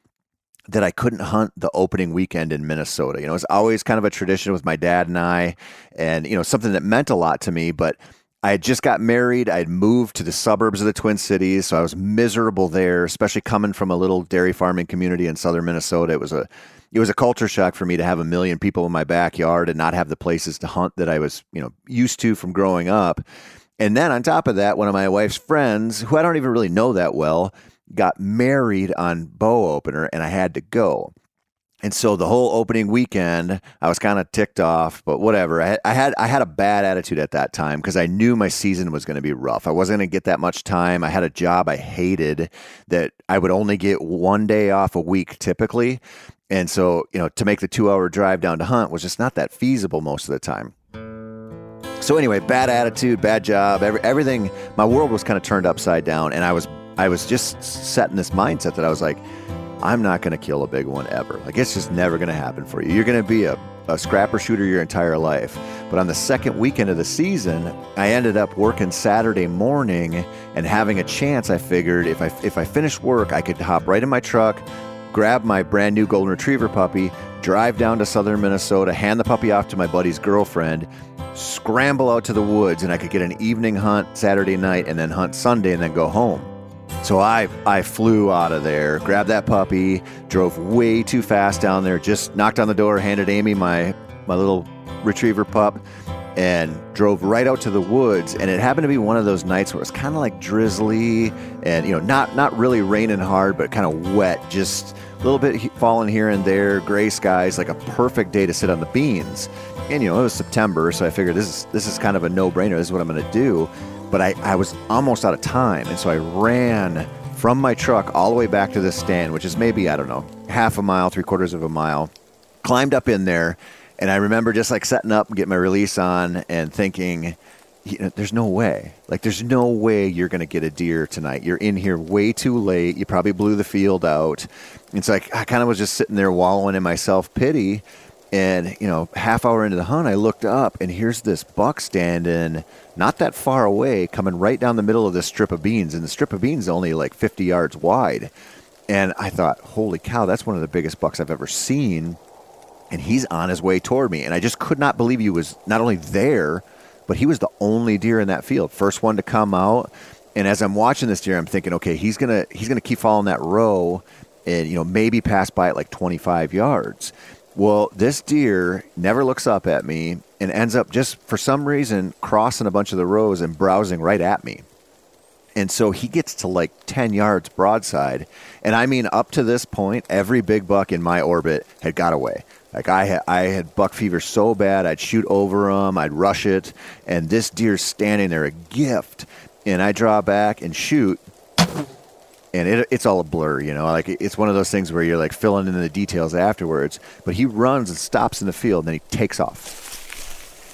that I couldn't hunt the opening weekend in Minnesota. You know, it's always kind of a tradition with my dad and I, and, you know, something that meant a lot to me. But I had just got married. I had moved to the suburbs of the Twin Cities. So I was miserable there, especially coming from a little dairy farming community in southern Minnesota. It was a it was a culture shock for me to have a million people in my backyard and not have the places to hunt that I was, you know, used to from growing up. And then on top of that, one of my wife's friends, who I don't even really know that well, got married on bow opener and I had to go. And so the whole opening weekend, I was kind of ticked off, but whatever. I had, I had I had a bad attitude at that time because I knew my season was going to be rough. I wasn't going to get that much time. I had a job I hated that I would only get one day off a week typically, and so you know to make the two hour drive down to hunt was just not that feasible most of the time. So anyway, bad attitude, bad job, every, everything. My world was kind of turned upside down, and I was I was just set in this mindset that I was like, I'm not going to kill a big one ever. Like it's just never going to happen for you. You're going to be a, a scrapper shooter your entire life. But on the second weekend of the season, I ended up working Saturday morning and having a chance. I figured if I if I finished work, I could hop right in my truck, grab my brand new golden retriever puppy, drive down to southern Minnesota, hand the puppy off to my buddy's girlfriend, scramble out to the woods, and I could get an evening hunt Saturday night and then hunt Sunday and then go home. So I I flew out of there, grabbed that puppy, drove way too fast down there, just knocked on the door, handed Amy my my little retriever pup, and drove right out to the woods. And it happened to be one of those nights where it was kind of like drizzly and you know not not really raining hard, but kind of wet, just a little bit falling here and there, gray skies, like a perfect day to sit on the beans. And you know it was September, so I figured this is this is kind of a no brainer. This is what I'm going to do but I, I was almost out of time. And so I ran from my truck all the way back to the stand, which is maybe, I don't know, half a mile, three quarters of a mile, climbed up in there. And I remember just like setting up and getting my release on and thinking, you know, there's no way. Like, there's no way you're going to get a deer tonight. You're in here way too late. You probably blew the field out. It's like I kind of was just sitting there wallowing in my self pity. And, you know, half hour into the hunt, I looked up and here's this buck standing not that far away, coming right down the middle of this strip of beans. And the strip of beans is only like 50 yards wide. And I thought, holy cow, that's one of the biggest bucks I've ever seen. And he's on his way toward me. And I just could not believe he was not only there, but he was the only deer in that field. First one to come out. And as I'm watching this deer, I'm thinking, okay, he's gonna he's gonna keep following that row and you know maybe pass by it like 25 yards. Well, this deer never looks up at me and ends up just for some reason crossing a bunch of the rows and browsing right at me. And so he gets to like 10 yards broadside. And I mean, up to this point, every big buck in my orbit had got away. Like I had, I had buck fever so bad, I'd shoot over him, I'd rush it, and this deer's standing there, a gift. And I draw back and shoot, and it, it's all a blur, you know. Like it's one of those things where you're like filling in the details afterwards. But he runs and stops in the field, and then he takes off.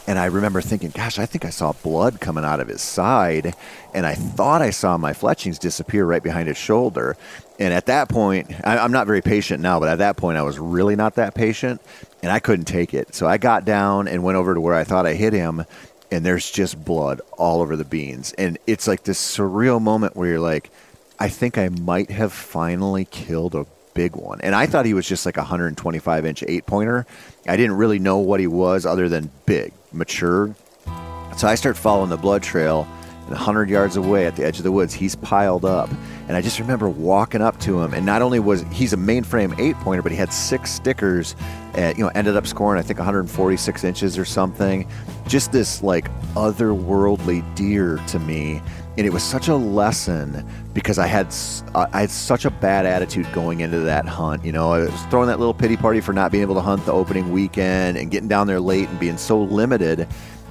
And I remember thinking, gosh, I think I saw blood coming out of his side, and I thought I saw my fletchings disappear right behind his shoulder. And at that point, I, I'm not very patient now, but at that point, I was really not that patient, and I couldn't take it. So I got down and went over to where I thought I hit him, and there's just blood all over the beans. And it's like this surreal moment where you're like, I think I might have finally killed a big one. And I thought he was just like a 125 inch eight pointer. I didn't really know what he was other than big, mature. So I start following the blood trail. And 100 yards away at the edge of the woods, he's piled up. And I just remember walking up to him. And not only was he's a mainframe eight pointer, but he had six stickers. And, you know, ended up scoring, I think, 146 inches or something. Just this like otherworldly deer to me and it was such a lesson because I had uh, I had such a bad attitude going into that hunt. You know, I was throwing that little pity party for not being able to hunt the opening weekend and getting down there late and being so limited.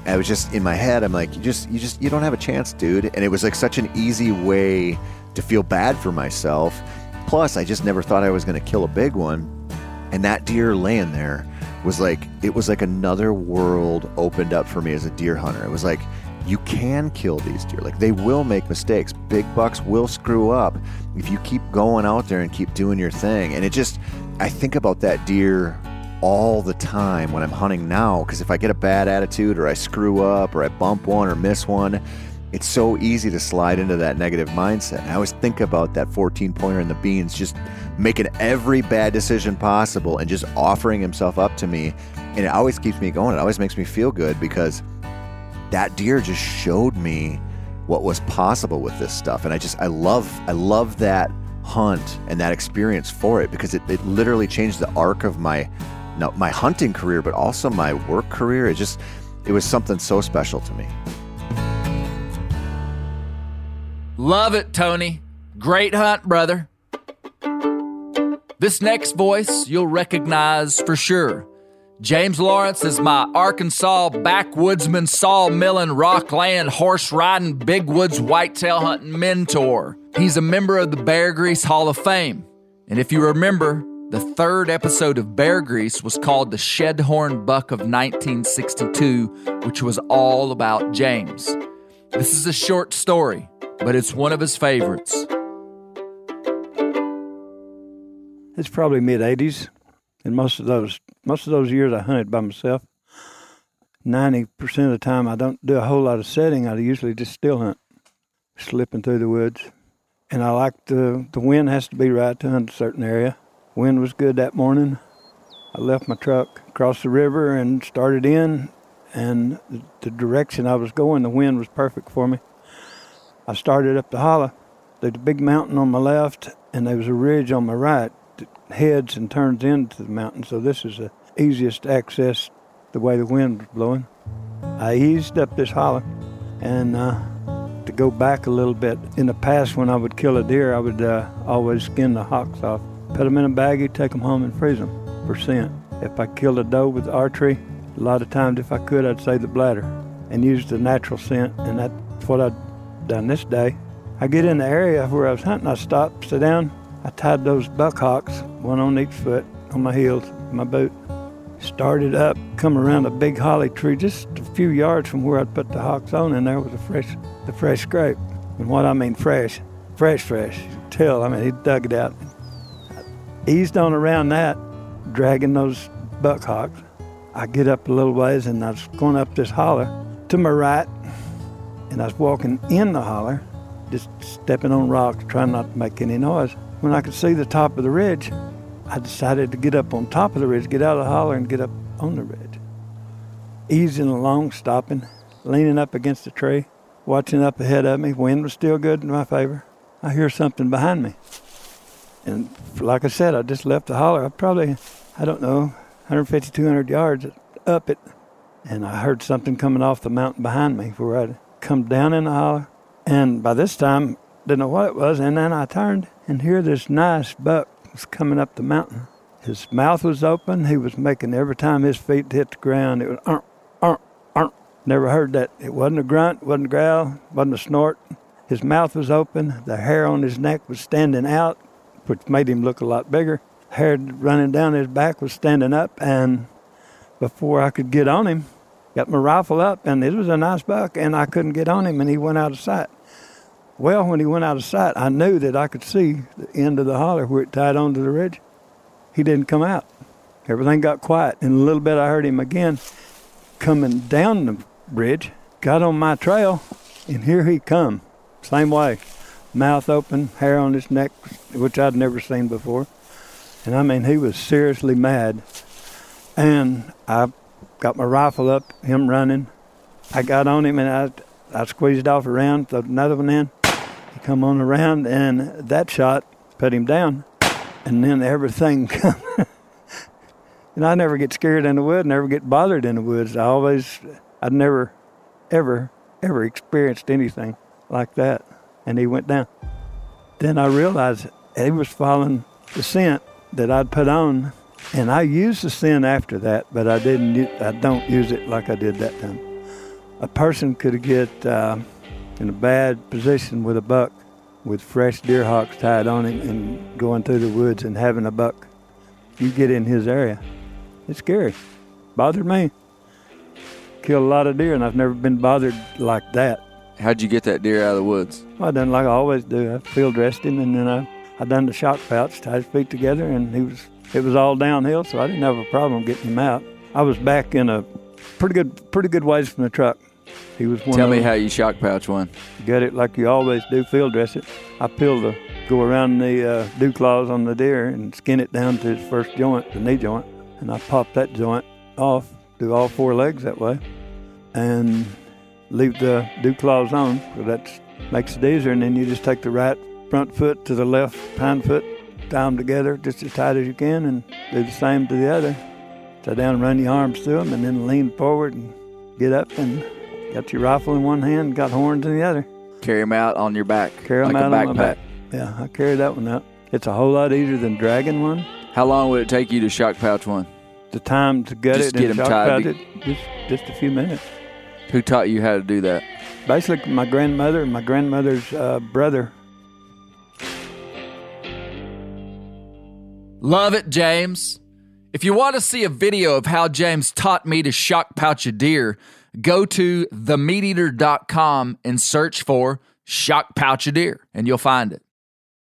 I was just in my head. I'm like, you just, you just, you don't have a chance, dude. And it was like such an easy way to feel bad for myself. Plus, I just never thought I was going to kill a big one. And that deer laying there was like, it was like another world opened up for me as a deer hunter. It was like, you can kill these deer. Like they will make mistakes. Big bucks will screw up if you keep going out there and keep doing your thing. And it just, I think about that deer all the time when I'm hunting now because if I get a bad attitude or I screw up or I bump one or miss one, it's so easy to slide into that negative mindset. And I always think about that 14 pointer in the beans, just making every bad decision possible and just offering himself up to me. And it always keeps me going. It always makes me feel good because that deer just showed me what was possible with this stuff. And I just, I love, I love that hunt and that experience for it because it, it literally changed the arc of my, no, my hunting career, but also my work career. It just, it was something so special to me. Love it, Tony. Great hunt, brother. This next voice you'll recognize for sure. James Lawrence is my Arkansas backwoodsman, sawmilling, rockland, horse riding, big woods whitetail hunting mentor. He's a member of the Bear Grease Hall of Fame. And if you remember, the third episode of Bear Grease was called The Shedhorn Buck of 1962, which was all about James. This is a short story, but it's one of his favorites. It's probably mid 80s, and most of those most of those years I hunted by myself. Ninety percent of the time I don't do a whole lot of setting. I usually just still hunt, slipping through the woods, and I like the the wind has to be right to hunt a certain area. Wind was good that morning. I left my truck, crossed the river, and started in. And the, the direction I was going, the wind was perfect for me. I started up the hollow. There's a big mountain on my left, and there was a ridge on my right that heads and turns into the mountain. So this is the easiest access the way the wind was blowing. I eased up this hollow, and uh, to go back a little bit, in the past when I would kill a deer, I would uh, always skin the hocks off, put them in a baggie, take them home, and freeze them for scent. If I killed a doe with archery, a lot of times if I could, I'd save the bladder and use the natural scent, and that's what I'd done this day. I get in the area where I was hunting, I stopped, sit down, I tied those buck hocks, one on each foot, on my heels, my boot. Started up, come around a big holly tree just a few yards from where I'd put the hocks on, and there was a fresh, the fresh scrape. And what I mean fresh, fresh, fresh. Tell, I mean, he dug it out. Eased on around that, dragging those buck hocks. I get up a little ways, and I was going up this holler to my right, and I was walking in the holler, just stepping on rocks, trying not to make any noise. When I could see the top of the ridge, I decided to get up on top of the ridge, get out of the holler, and get up on the ridge. Easing along, stopping, leaning up against a tree, watching up ahead of me. Wind was still good in my favor. I hear something behind me. And like I said, I just left the holler. I probably, I don't know, 150, 200 yards up it. And I heard something coming off the mountain behind me where I'd come down in the holler. And by this time, didn't know what it was. And then I turned and here this nice buck was coming up the mountain. His mouth was open. He was making every time his feet hit the ground, it was arp, arp, arp. Never heard that. It wasn't a grunt, wasn't a growl, wasn't a snort. His mouth was open. The hair on his neck was standing out, which made him look a lot bigger. Hair running down his back was standing up, and before I could get on him, got my rifle up, and it was a nice buck, and I couldn't get on him, and he went out of sight. Well, when he went out of sight, I knew that I could see the end of the holler where it tied onto the ridge. He didn't come out. Everything got quiet. and a little bit, I heard him again coming down the bridge, got on my trail, and here he come. Same way. Mouth open, hair on his neck, which I'd never seen before. And I mean, he was seriously mad. And I got my rifle up, him running. I got on him and I, I squeezed off around, threw another one in. He come on around, and that shot put him down. And then everything. (laughs) come. and I never get scared in the woods, never get bothered in the woods. I always, I'd never, ever, ever experienced anything like that. And he went down. Then I realized he was following the scent that I'd put on, and I used the scent after that, but I didn't. I don't use it like I did that time. a person could get uh, in a bad position with a buck with fresh deer hocks tied on him and going through the woods and having a buck. You get in his area, it's scary. Bothered me. Killed a lot of deer, and I've never been bothered like that. How'd you get that deer out of the woods? Well, I done like I always do. I field dressed him, and then I, I done the shock pouch, tied his feet together, and he was it was all downhill, so I didn't have a problem getting him out. I was back in a pretty good pretty good ways from the truck. He was one Tell me how you shock pouch one. Get it like you always do, field dress it. I peel the, go around the uh, dew claws on the deer and skin it down to its first joint, the knee joint. And I pop that joint off, do all four legs that way, and leave the dew claws on. So that makes it easier. And then you just take the right front foot to the left hind foot, tie them together just as tight as you can, and do the same to the other. Tie down, run your arms through them, and then lean forward and get up and got your rifle in one hand, got horns in the other. Carry them out on your back. Carry like out a on backpack. my back. Yeah, I carry that one out. It's a whole lot easier than dragging one. How long would it take you to shock pouch one? The time to get Just it get and shock tied pouch it, just just a few minutes. Who taught you how to do that? Basically, my grandmother and my grandmother's uh, brother. Love it, James. If you want to see a video of how James taught me to shock pouch a deer, go to themeateater.com and search for shock pouch a deer, and you'll find it.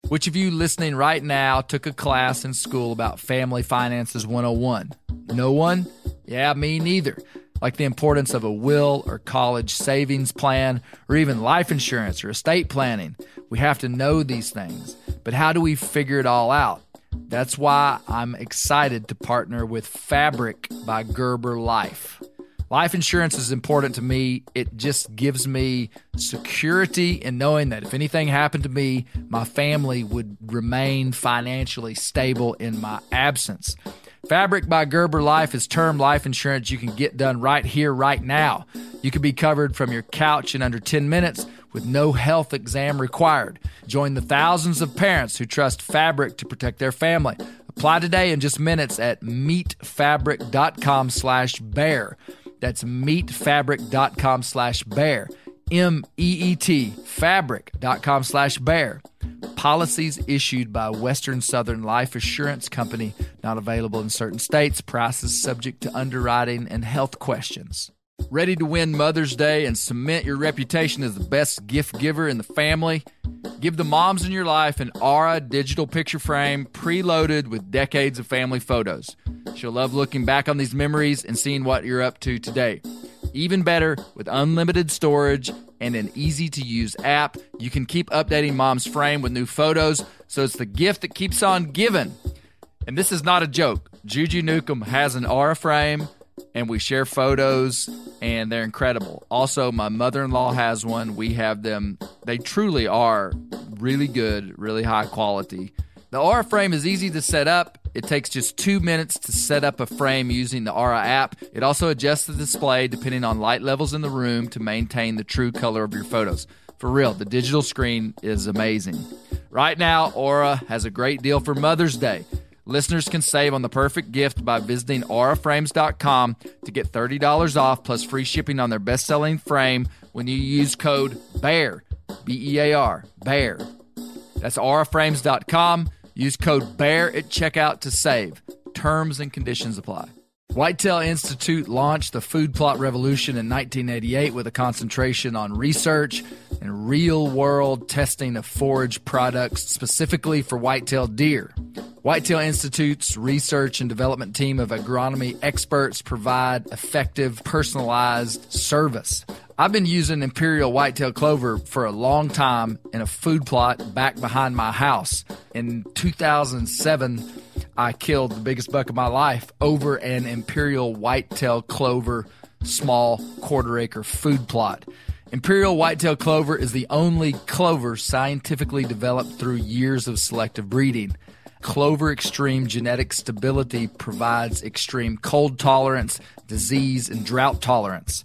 Which of you listening right now took a class in school about Family Finances 101? No one? Yeah, me neither. Like the importance of a will or college savings plan, or even life insurance or estate planning. We have to know these things. But how do we figure it all out? That's why I'm excited to partner with Fabric by Gerber Life. Life insurance is important to me. It just gives me security in knowing that if anything happened to me, my family would remain financially stable in my absence. Fabric by Gerber Life is term life insurance you can get done right here, right now. You can be covered from your couch in under 10 minutes with no health exam required. Join the thousands of parents who trust Fabric to protect their family. Apply today in just minutes at meetfabric.com slash bear. That's meetfabric.com slash bear. M E E T, fabric.com slash bear. Policies issued by Western Southern Life Assurance Company, not available in certain states. Prices subject to underwriting and health questions. Ready to win Mother's Day and cement your reputation as the best gift giver in the family? Give the moms in your life an Aura digital picture frame preloaded with decades of family photos. She'll love looking back on these memories and seeing what you're up to today. Even better, with unlimited storage and an easy to use app, you can keep updating mom's frame with new photos, so it's the gift that keeps on giving. And this is not a joke. Juju Newcomb has an Aura frame, and we share photos, and they're incredible. Also, my mother in law has one. We have them. They truly are really good, really high quality. The Aura frame is easy to set up. It takes just two minutes to set up a frame using the Aura app. It also adjusts the display depending on light levels in the room to maintain the true color of your photos. For real, the digital screen is amazing. Right now, Aura has a great deal for Mother's Day. Listeners can save on the perfect gift by visiting auraframes.com to get $30 off plus free shipping on their best selling frame when you use code BEAR. B E A R, BEAR. That's auraframes.com. Use code BEAR at checkout to save. Terms and conditions apply. Whitetail Institute launched the food plot revolution in 1988 with a concentration on research and real world testing of forage products specifically for whitetail deer. Whitetail Institute's research and development team of agronomy experts provide effective, personalized service. I've been using Imperial Whitetail Clover for a long time in a food plot back behind my house. In 2007, I killed the biggest buck of my life over an Imperial Whitetail Clover small quarter acre food plot. Imperial Whitetail Clover is the only clover scientifically developed through years of selective breeding. Clover Extreme genetic stability provides extreme cold tolerance, disease, and drought tolerance.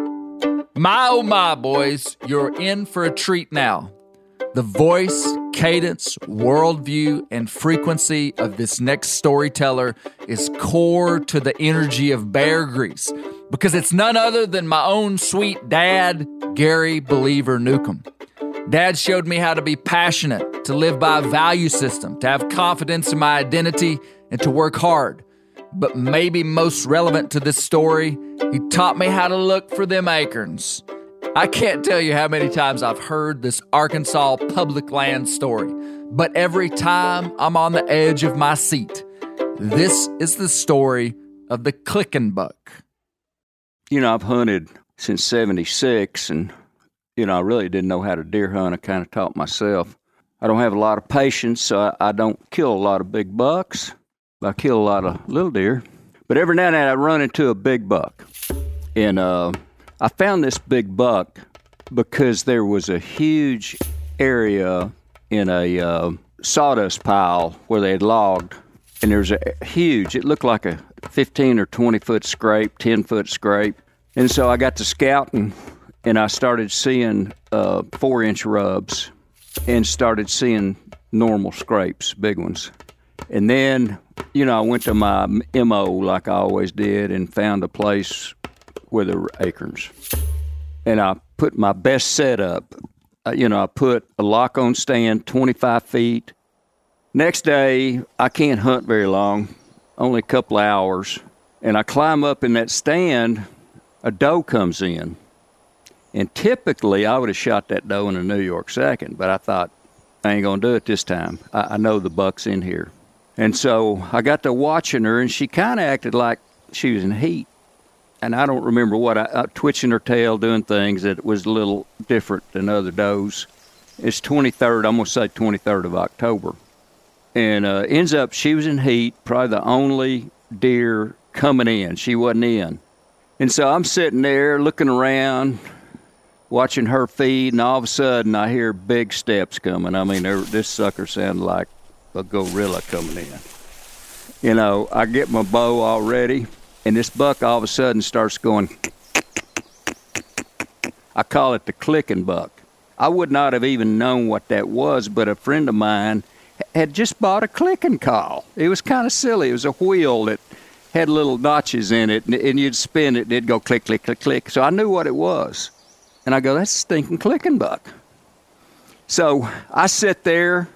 My oh my, boys, you're in for a treat now. The voice, cadence, worldview, and frequency of this next storyteller is core to the energy of Bear Grease because it's none other than my own sweet dad, Gary Believer Newcomb. Dad showed me how to be passionate, to live by a value system, to have confidence in my identity, and to work hard. But maybe most relevant to this story, he taught me how to look for them acorns. I can't tell you how many times I've heard this Arkansas public land story, but every time I'm on the edge of my seat. This is the story of the clicking buck. You know, I've hunted since 76, and, you know, I really didn't know how to deer hunt. I kind of taught myself. I don't have a lot of patience, so I, I don't kill a lot of big bucks. I kill a lot of little deer. But every now and then I run into a big buck. And uh, I found this big buck because there was a huge area in a uh, sawdust pile where they had logged. And there was a huge, it looked like a 15 or 20 foot scrape, 10 foot scrape. And so I got to scouting and I started seeing uh, four inch rubs and started seeing normal scrapes, big ones. And then, you know, I went to my MO like I always did and found a place where there were acorns. And I put my best setup. Uh, you know, I put a lock on stand 25 feet. Next day, I can't hunt very long, only a couple of hours. And I climb up in that stand, a doe comes in. And typically, I would have shot that doe in a New York second, but I thought, I ain't going to do it this time. I, I know the buck's in here. And so I got to watching her, and she kind of acted like she was in heat. And I don't remember what I, uh, twitching her tail, doing things that was a little different than other does. It's 23rd, I'm going to say 23rd of October. And uh, ends up, she was in heat, probably the only deer coming in. She wasn't in. And so I'm sitting there looking around, watching her feed, and all of a sudden I hear big steps coming. I mean, this sucker sounded like a gorilla coming in. You know, I get my bow all ready, and this buck all of a sudden starts going. I call it the clicking buck. I would not have even known what that was, but a friend of mine had just bought a clicking call. It was kind of silly. It was a wheel that had little notches in it, and, you'd spin it, and it'd go click, click, click, click. So I knew what it was. And I go, that's a stinking clicking buck. So I sit there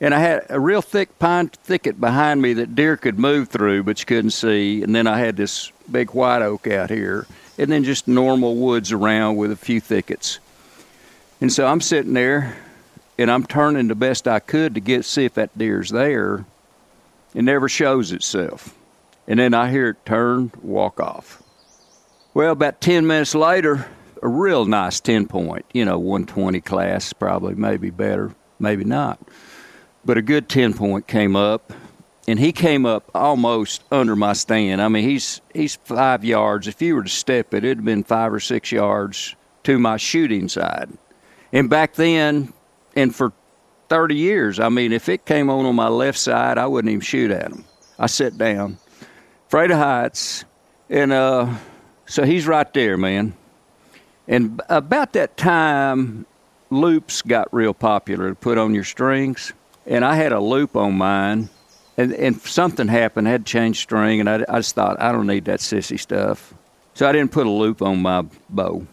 and I had a real thick pine thicket behind me that deer could move through, but you couldn't see. And then I had this big white oak out here, and then just normal woods around with a few thickets. And so I'm sitting there, and I'm turning the best I could to get see if that deer's there. It never shows itself. And then I hear it turn, walk off. Well, about 10 minutes later, a real nice 10 point, you know, 120 class, probably, maybe better, maybe not but a good 10 point came up and he came up almost under my stand. I mean, he's he's five yards. If you were to step it, it'd have been five or six yards to my shooting side. And back then, and for 30 years, I mean, if it came on on my left side, I wouldn't even shoot at him. I sat down, afraid of heights, and uh, so he's right there, man. And about that time, loops got real popular to put on your strings and I had a loop on mine, and, and something happened. I had to change string, and I, I just thought, I don't need that sissy stuff. So I didn't put a loop on my bow.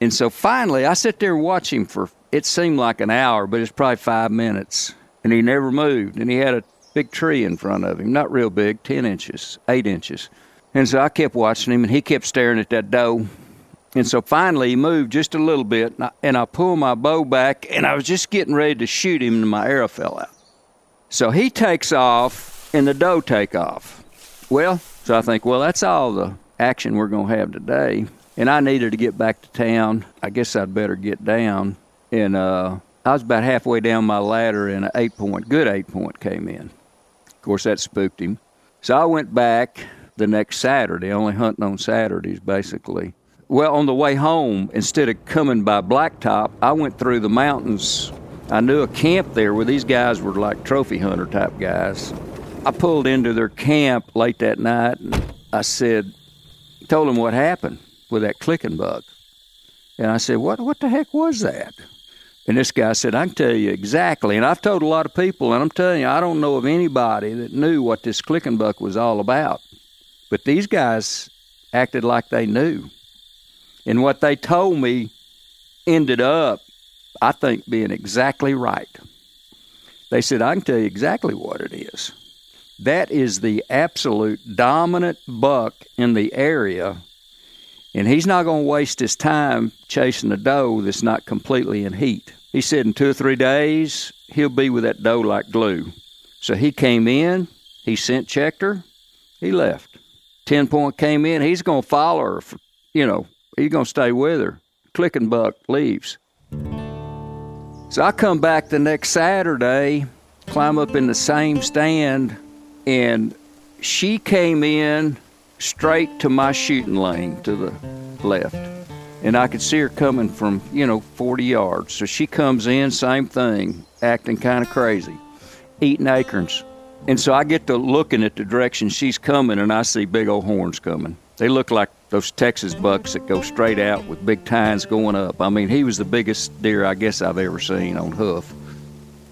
And so finally, I sit there watching for, it seemed like an hour, but it's probably five minutes. And he never moved. And he had a big tree in front of him, not real big, 10 inches, 8 inches. And so I kept watching him, and he kept staring at that doe. And so finally, he moved just a little bit, and I, and I pulled my bow back, and I was just getting ready to shoot him, and my arrow fell out. So he takes off and the doe take off. Well, so I think, well, that's all the action we're going to have today. And I needed to get back to town. I guess I'd better get down. And uh, I was about halfway down my ladder, and an eight point, good eight point, came in. Of course, that spooked him. So I went back the next Saturday, only hunting on Saturdays, basically. Well, on the way home, instead of coming by Blacktop, I went through the mountains. I knew a camp there where these guys were like trophy hunter type guys. I pulled into their camp late that night and I said, told them what happened with that clicking bug. And I said, What what the heck was that? And this guy said, I can tell you exactly. And I've told a lot of people, and I'm telling you, I don't know of anybody that knew what this clicking buck was all about. But these guys acted like they knew. And what they told me ended up, I think, being exactly right. They said, I can tell you exactly what it is. That is the absolute dominant buck in the area and he's not going to waste his time chasing a doe that's not completely in heat. He said in two or three days, he'll be with that doe like glue. So he came in, he scent checked her, he left. 10 point came in, he's going to follow her. For, you know, he's going to stay with her. Clicking buck leaves. So I come back the next Saturday, climb up in the same stand, and she came in straight to my shooting lane to the left. And I could see her coming from, you know, 40 yards. So she comes in, same thing, acting kind of crazy, eating acorns. And so I get to looking at the direction she's coming, and I see big old horns coming. They look like those Texas bucks that go straight out with big tines going up. I mean, he was the biggest deer I guess I've ever seen on hoof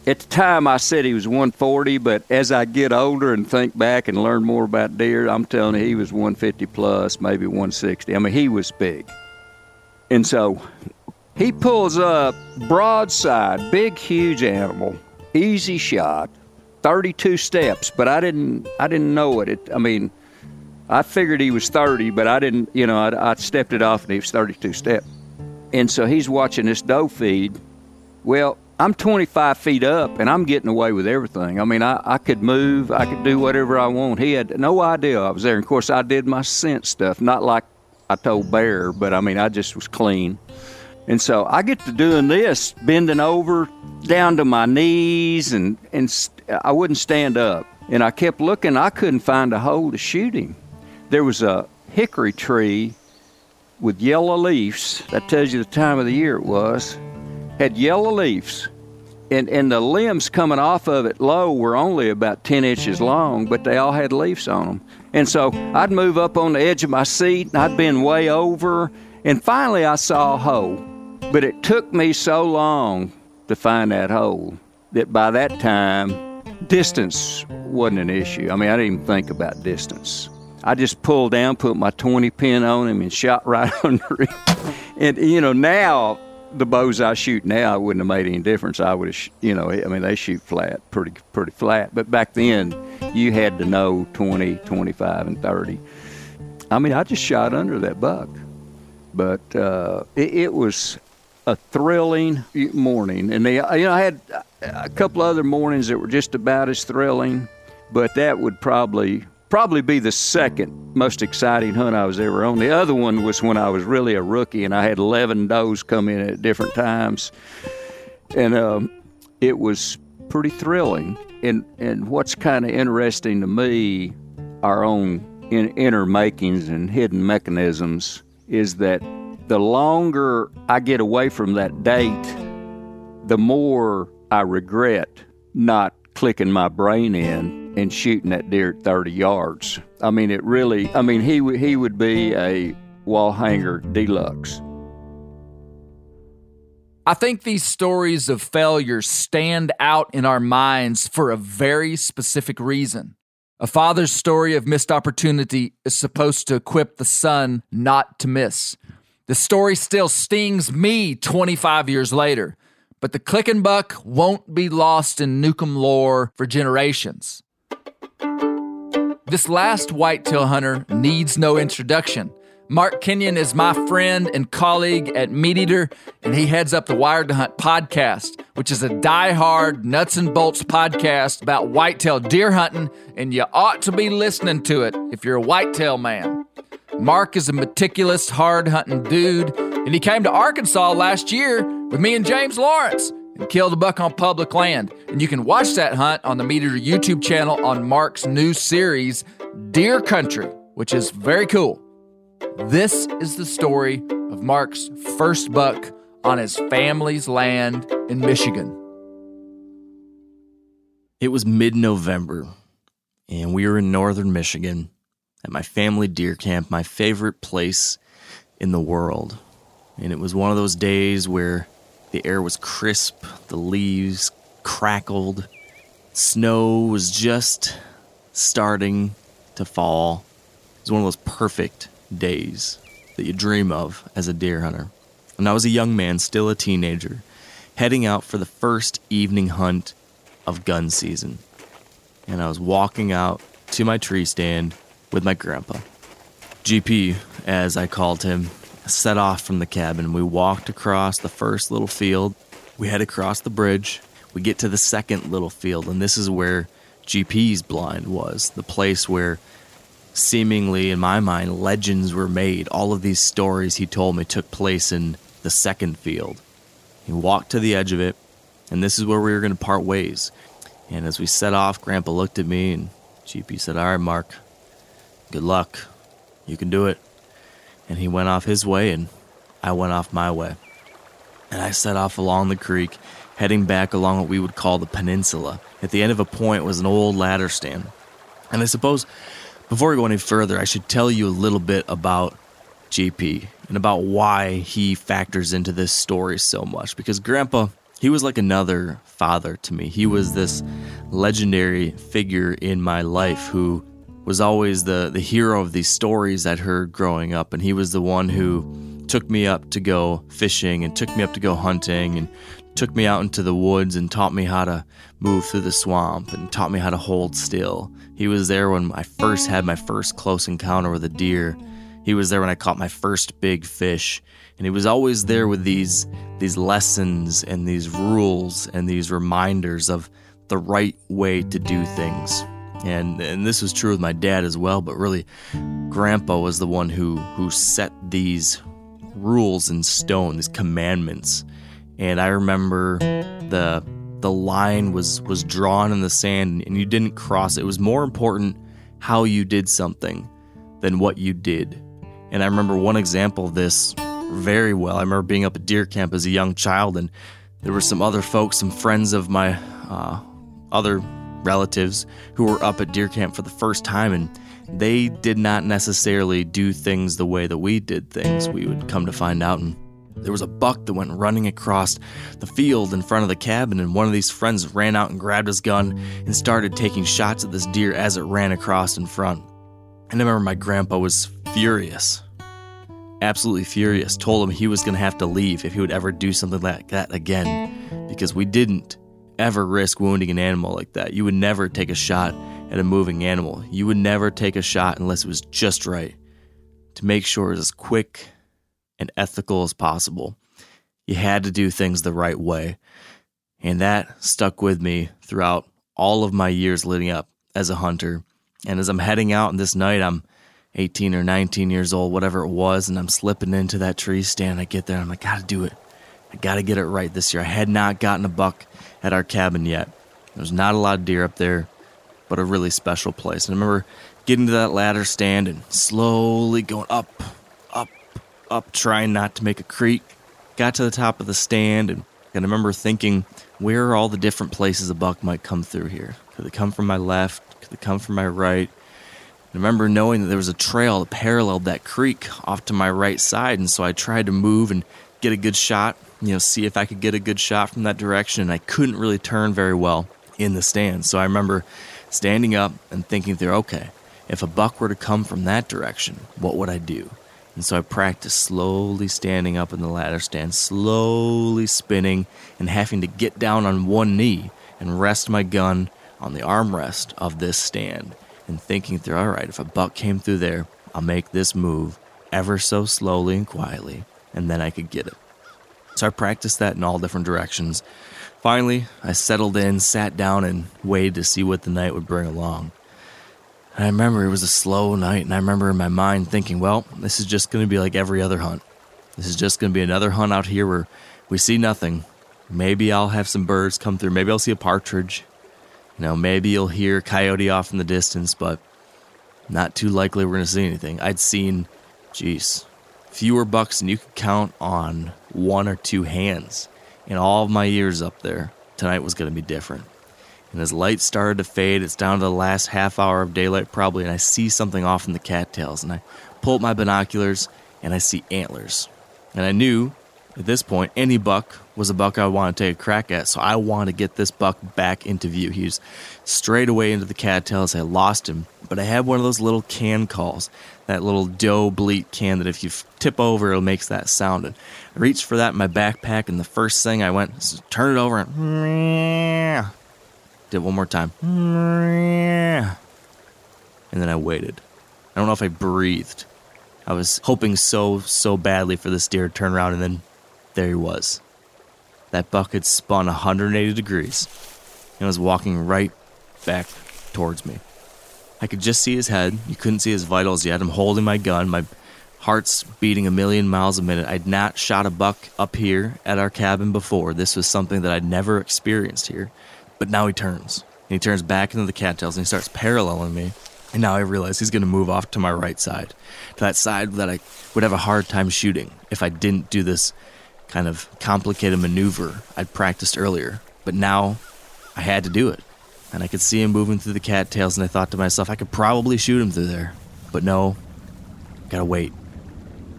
at the time I said he was 140, but as I get older and think back and learn more about deer, I'm telling you he was 150 plus, maybe 160. I mean, he was big. And so he pulls up broadside, big, huge animal, easy shot, 32 steps, but I didn't, I didn't know it. it I mean, I figured he was 30, but I didn't, you know, I, I stepped it off and he was 32 steps. And so he's watching this doe feed. Well, I'm 25 feet up and I'm getting away with everything. I mean, I, I could move, I could do whatever I want. He had no idea I was there. And of course, I did my scent stuff, not like I told Bear, but I mean, I just was clean. And so I get to doing this, bending over down to my knees, and, and I wouldn't stand up. And I kept looking, I couldn't find a hole to shoot him. There was a hickory tree with yellow leaves. That tells you the time of the year it was. Had yellow leaves and, and the limbs coming off of it low were only about 10 inches long, but they all had leaves on them. And so I'd move up on the edge of my seat, and I'd been way over, and finally I saw a hole. But it took me so long to find that hole that by that time, distance wasn't an issue. I mean, I didn't even think about distance. I just pulled down, put my 20 pin on him, and shot right (laughs) under him. And, you know, now the bows I shoot now wouldn't have made any difference. I would have, you know, I mean, they shoot flat, pretty, pretty flat. But back then, you had to know 20, 25, and 30. I mean, I just shot under that buck. But uh, it, it, was a thrilling morning. And they, you know, I had a couple other mornings that were just about as thrilling, but that would probably probably be the second most exciting hunt I was ever on. The other one was when I was really a rookie and I had 11 does come in at different times. And um, it was pretty thrilling. And, and what's kind of interesting to me, our own in, inner makings and hidden mechanisms, is that the longer I get away from that date, the more I regret not clicking my brain in and shooting that deer at 30 yards. I mean, it really, I mean, he, he would be a wall hanger deluxe. I think these stories of failure stand out in our minds for a very specific reason. A father's story of missed opportunity is supposed to equip the son not to miss. The story still stings me 25 years later, but the click and buck won't be lost in Newcomb lore for generations. This last whitetail hunter needs no introduction. Mark Kenyon is my friend and colleague at MeatEater, and he heads up the Wired to Hunt podcast, which is a die-hard nuts and bolts podcast about whitetail deer hunting, and you ought to be listening to it if you're a whitetail man. Mark is a meticulous, hard hunting dude, and he came to Arkansas last year with me and James Lawrence killed a buck on public land. And you can watch that hunt on the MeatEater YouTube channel on Mark's new series, Deer Country, which is very cool. This is the story of Mark's first buck on his family's land in Michigan. It was mid November, and we were in northern Michigan at my family deer camp, my favorite place in the world. And it was one of those days where the air was crisp, the leaves crackled, snow was just starting to fall. It was one of those perfect days that you dream of as a deer hunter. And I was a young man, still a teenager, heading out for the first evening hunt of gun season. And I was walking out to my tree stand with my grandpa. GP, as I called him, set off from the cabin. We walked across the first little field. We head across the bridge. We get to the second little field, and this is where GP's blind was the place where seemingly, in my mind, legends were made. All of these stories he told me took place in the second field. He walked to the edge of it, and this is where we were going to part ways. And as we set off, Grandpa looked at me, and GP said, All right, Mark, good luck. You can do it. And he went off his way, and I went off my way. And I set off along the creek, heading back along what we would call the peninsula. At the end of a point was an old ladder stand. And I suppose before we go any further, I should tell you a little bit about GP and about why he factors into this story so much. Because Grandpa, he was like another father to me. He was this legendary figure in my life who was always the, the hero of these stories I'd heard growing up. And he was the one who took me up to go fishing and took me up to go hunting and took me out into the woods and taught me how to move through the swamp and taught me how to hold still. He was there when I first had my first close encounter with a deer. He was there when I caught my first big fish. And he was always there with these these lessons and these rules and these reminders of the right way to do things. And and this was true with my dad as well, but really grandpa was the one who who set these rules in stone, these commandments. And I remember the the line was was drawn in the sand and you didn't cross it. It was more important how you did something than what you did. And I remember one example of this very well. I remember being up at deer camp as a young child, and there were some other folks, some friends of my uh, other relatives who were up at deer camp for the first time, and they did not necessarily do things the way that we did things. We would come to find out, and there was a buck that went running across the field in front of the cabin, and one of these friends ran out and grabbed his gun and started taking shots at this deer as it ran across in front. And I remember my grandpa was furious, absolutely furious, told him he was going to have to leave if he would ever do something like that again, because we didn't ever risk wounding an animal like that. You would never take a shot at a moving animal. You would never take a shot unless it was just right to make sure it was as quick and ethical as possible. You had to do things the right way. And that stuck with me throughout all of my years leading up as a hunter. And as I'm heading out in this night, I'm 18 or 19 years old, whatever it was, and I'm slipping into that tree stand. I get there, I'm like, gotta do it. I gotta get it right this year. I had not gotten a buck at our cabin yet. There's not a lot of deer up there, but a really special place. And I remember getting to that ladder stand and slowly going up, up, up, trying not to make a creak. Got to the top of the stand, and, and I remember thinking, where are all the different places a buck might come through here? Could it come from my left? Could it come from my right? I remember knowing that there was a trail that paralleled that creek off to my right side, and so I tried to move and get a good shot, you know, see if I could get a good shot from that direction. And I couldn't really turn very well in the stand. So I remember standing up and thinking through, okay, if a buck were to come from that direction, what would I do? And so I practiced slowly standing up in the ladder stand, slowly spinning and having to get down on one knee and rest my gun on the armrest of this stand and thinking through, all right, if a buck came through there, I'll make this move ever so slowly and quietly, and then I could get it. So I practiced that in all different directions. Finally, I settled in, sat down, and waited to see what the night would bring along. And I remember it was a slow night, and I remember in my mind thinking, well, this is just going to be like every other hunt. This is just going to be another hunt out here where we see nothing. Maybe I'll have some birds come through. Maybe I'll see a partridge. You know, maybe you'll hear coyote off in the distance, but not too likely we're going to see anything. I'd seen Jeez, fewer bucks than you could count on one or two hands. In all of my years up there, tonight was going to be different. And as lights started to fade, it's down to the last half hour of daylight probably, and I see something off in the cattails. And I pull up my binoculars and I see antlers. And I knew at this point any buck was a buck I wanted to take a crack at, so I wanted to get this buck back into view. He was straight away into the cattails. I lost him, but I had one of those little can calls, that little doe bleat can that if you tip over, it makes that sound. And I reached for that in my backpack, and the first thing I went was turn it over and (sniffs) did one more time. (sniffs) And then I waited. I don't know if I breathed. I was hoping so, so badly for this deer to turn around, and then there he was. That buck had spun 180 degrees and was walking right back towards me. I could just see his head. You couldn't see his vitals yet. I'm holding my gun. My heart's beating a million miles a minute. I'd not shot a buck up here at our cabin before. This was something that I'd never experienced here. But now he turns. And he turns back into the cattails and he starts paralleling me. And now I realize he's going to move off to my right side, to that side that I would have a hard time shooting if I didn't do this kind of complicated maneuver I'd practiced earlier. But now I had to do it. And I could see him moving through the cattails, and I thought to myself, I could probably shoot him through there. But no, gotta wait.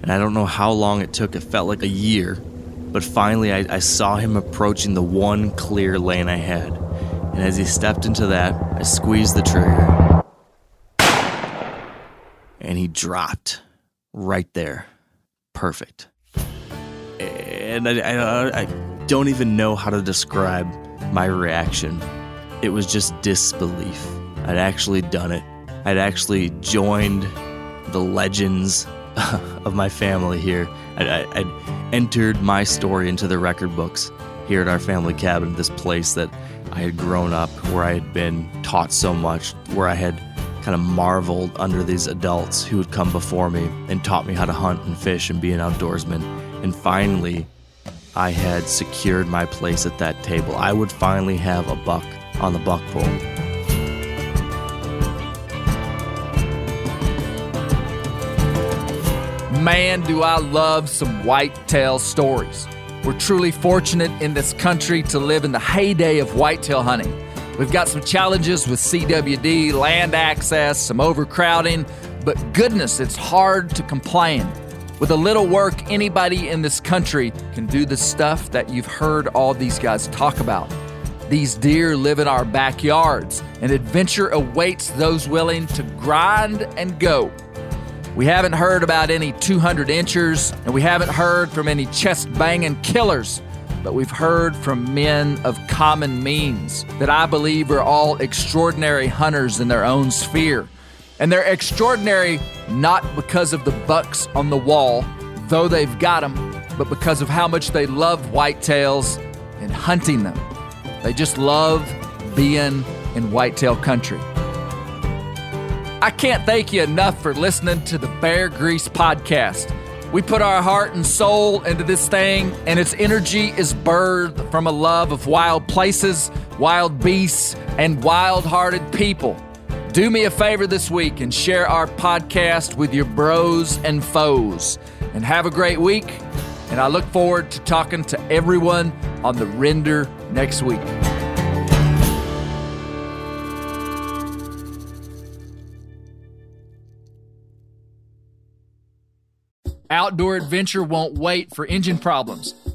And I don't know how long it took, it felt like a year. But finally, I, I saw him approaching the one clear lane I had. And as he stepped into that, I squeezed the trigger. And he dropped right there. Perfect and I, I, I, don't even know how to describe my reaction. It was just disbelief. I'd actually done it. I'd actually joined the legends (laughs) of my family here. I'd, I'd entered my story into the record books here at our family cabin, this place that I had grown up, where I had been taught so much, where I had kind of marveled under these adults who had come before me and taught me how to hunt and fish and be an outdoorsman. And finally, I had secured my place at that table. I would finally have a buck on the buck pole. Man, do I love some whitetail stories. We're truly fortunate in this country to live in the heyday of whitetail hunting. We've got some challenges with CWD, land access, some overcrowding, but goodness, it's hard to complain. With a little work, anybody in this country can do the stuff that you've heard all these guys talk about. These deer live in our backyards, and adventure awaits those willing to grind and go. We haven't heard about any 200 inchers, and we haven't heard from any chest banging killers, but we've heard from men of common means that I believe are all extraordinary hunters in their own sphere. And they're extraordinary not because of the bucks on the wall, though they've got them, but because of how much they love whitetails and hunting them. They just love being in whitetail country. I can't thank you enough for listening to the Bear Grease podcast. We put our heart and soul into this thing, and its energy is birthed from a love of wild places, wild beasts, and wild hearted people. Do me a favor this week and share our podcast with your bros and foes. And have a great week. And I look forward to talking to everyone on the render next week. Outdoor adventure won't wait for engine problems.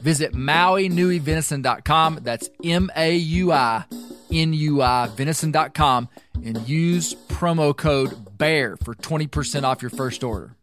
Visit MauiNuiVenison.com. That's M A U I N U I Venison.com and use promo code BEAR for 20% off your first order.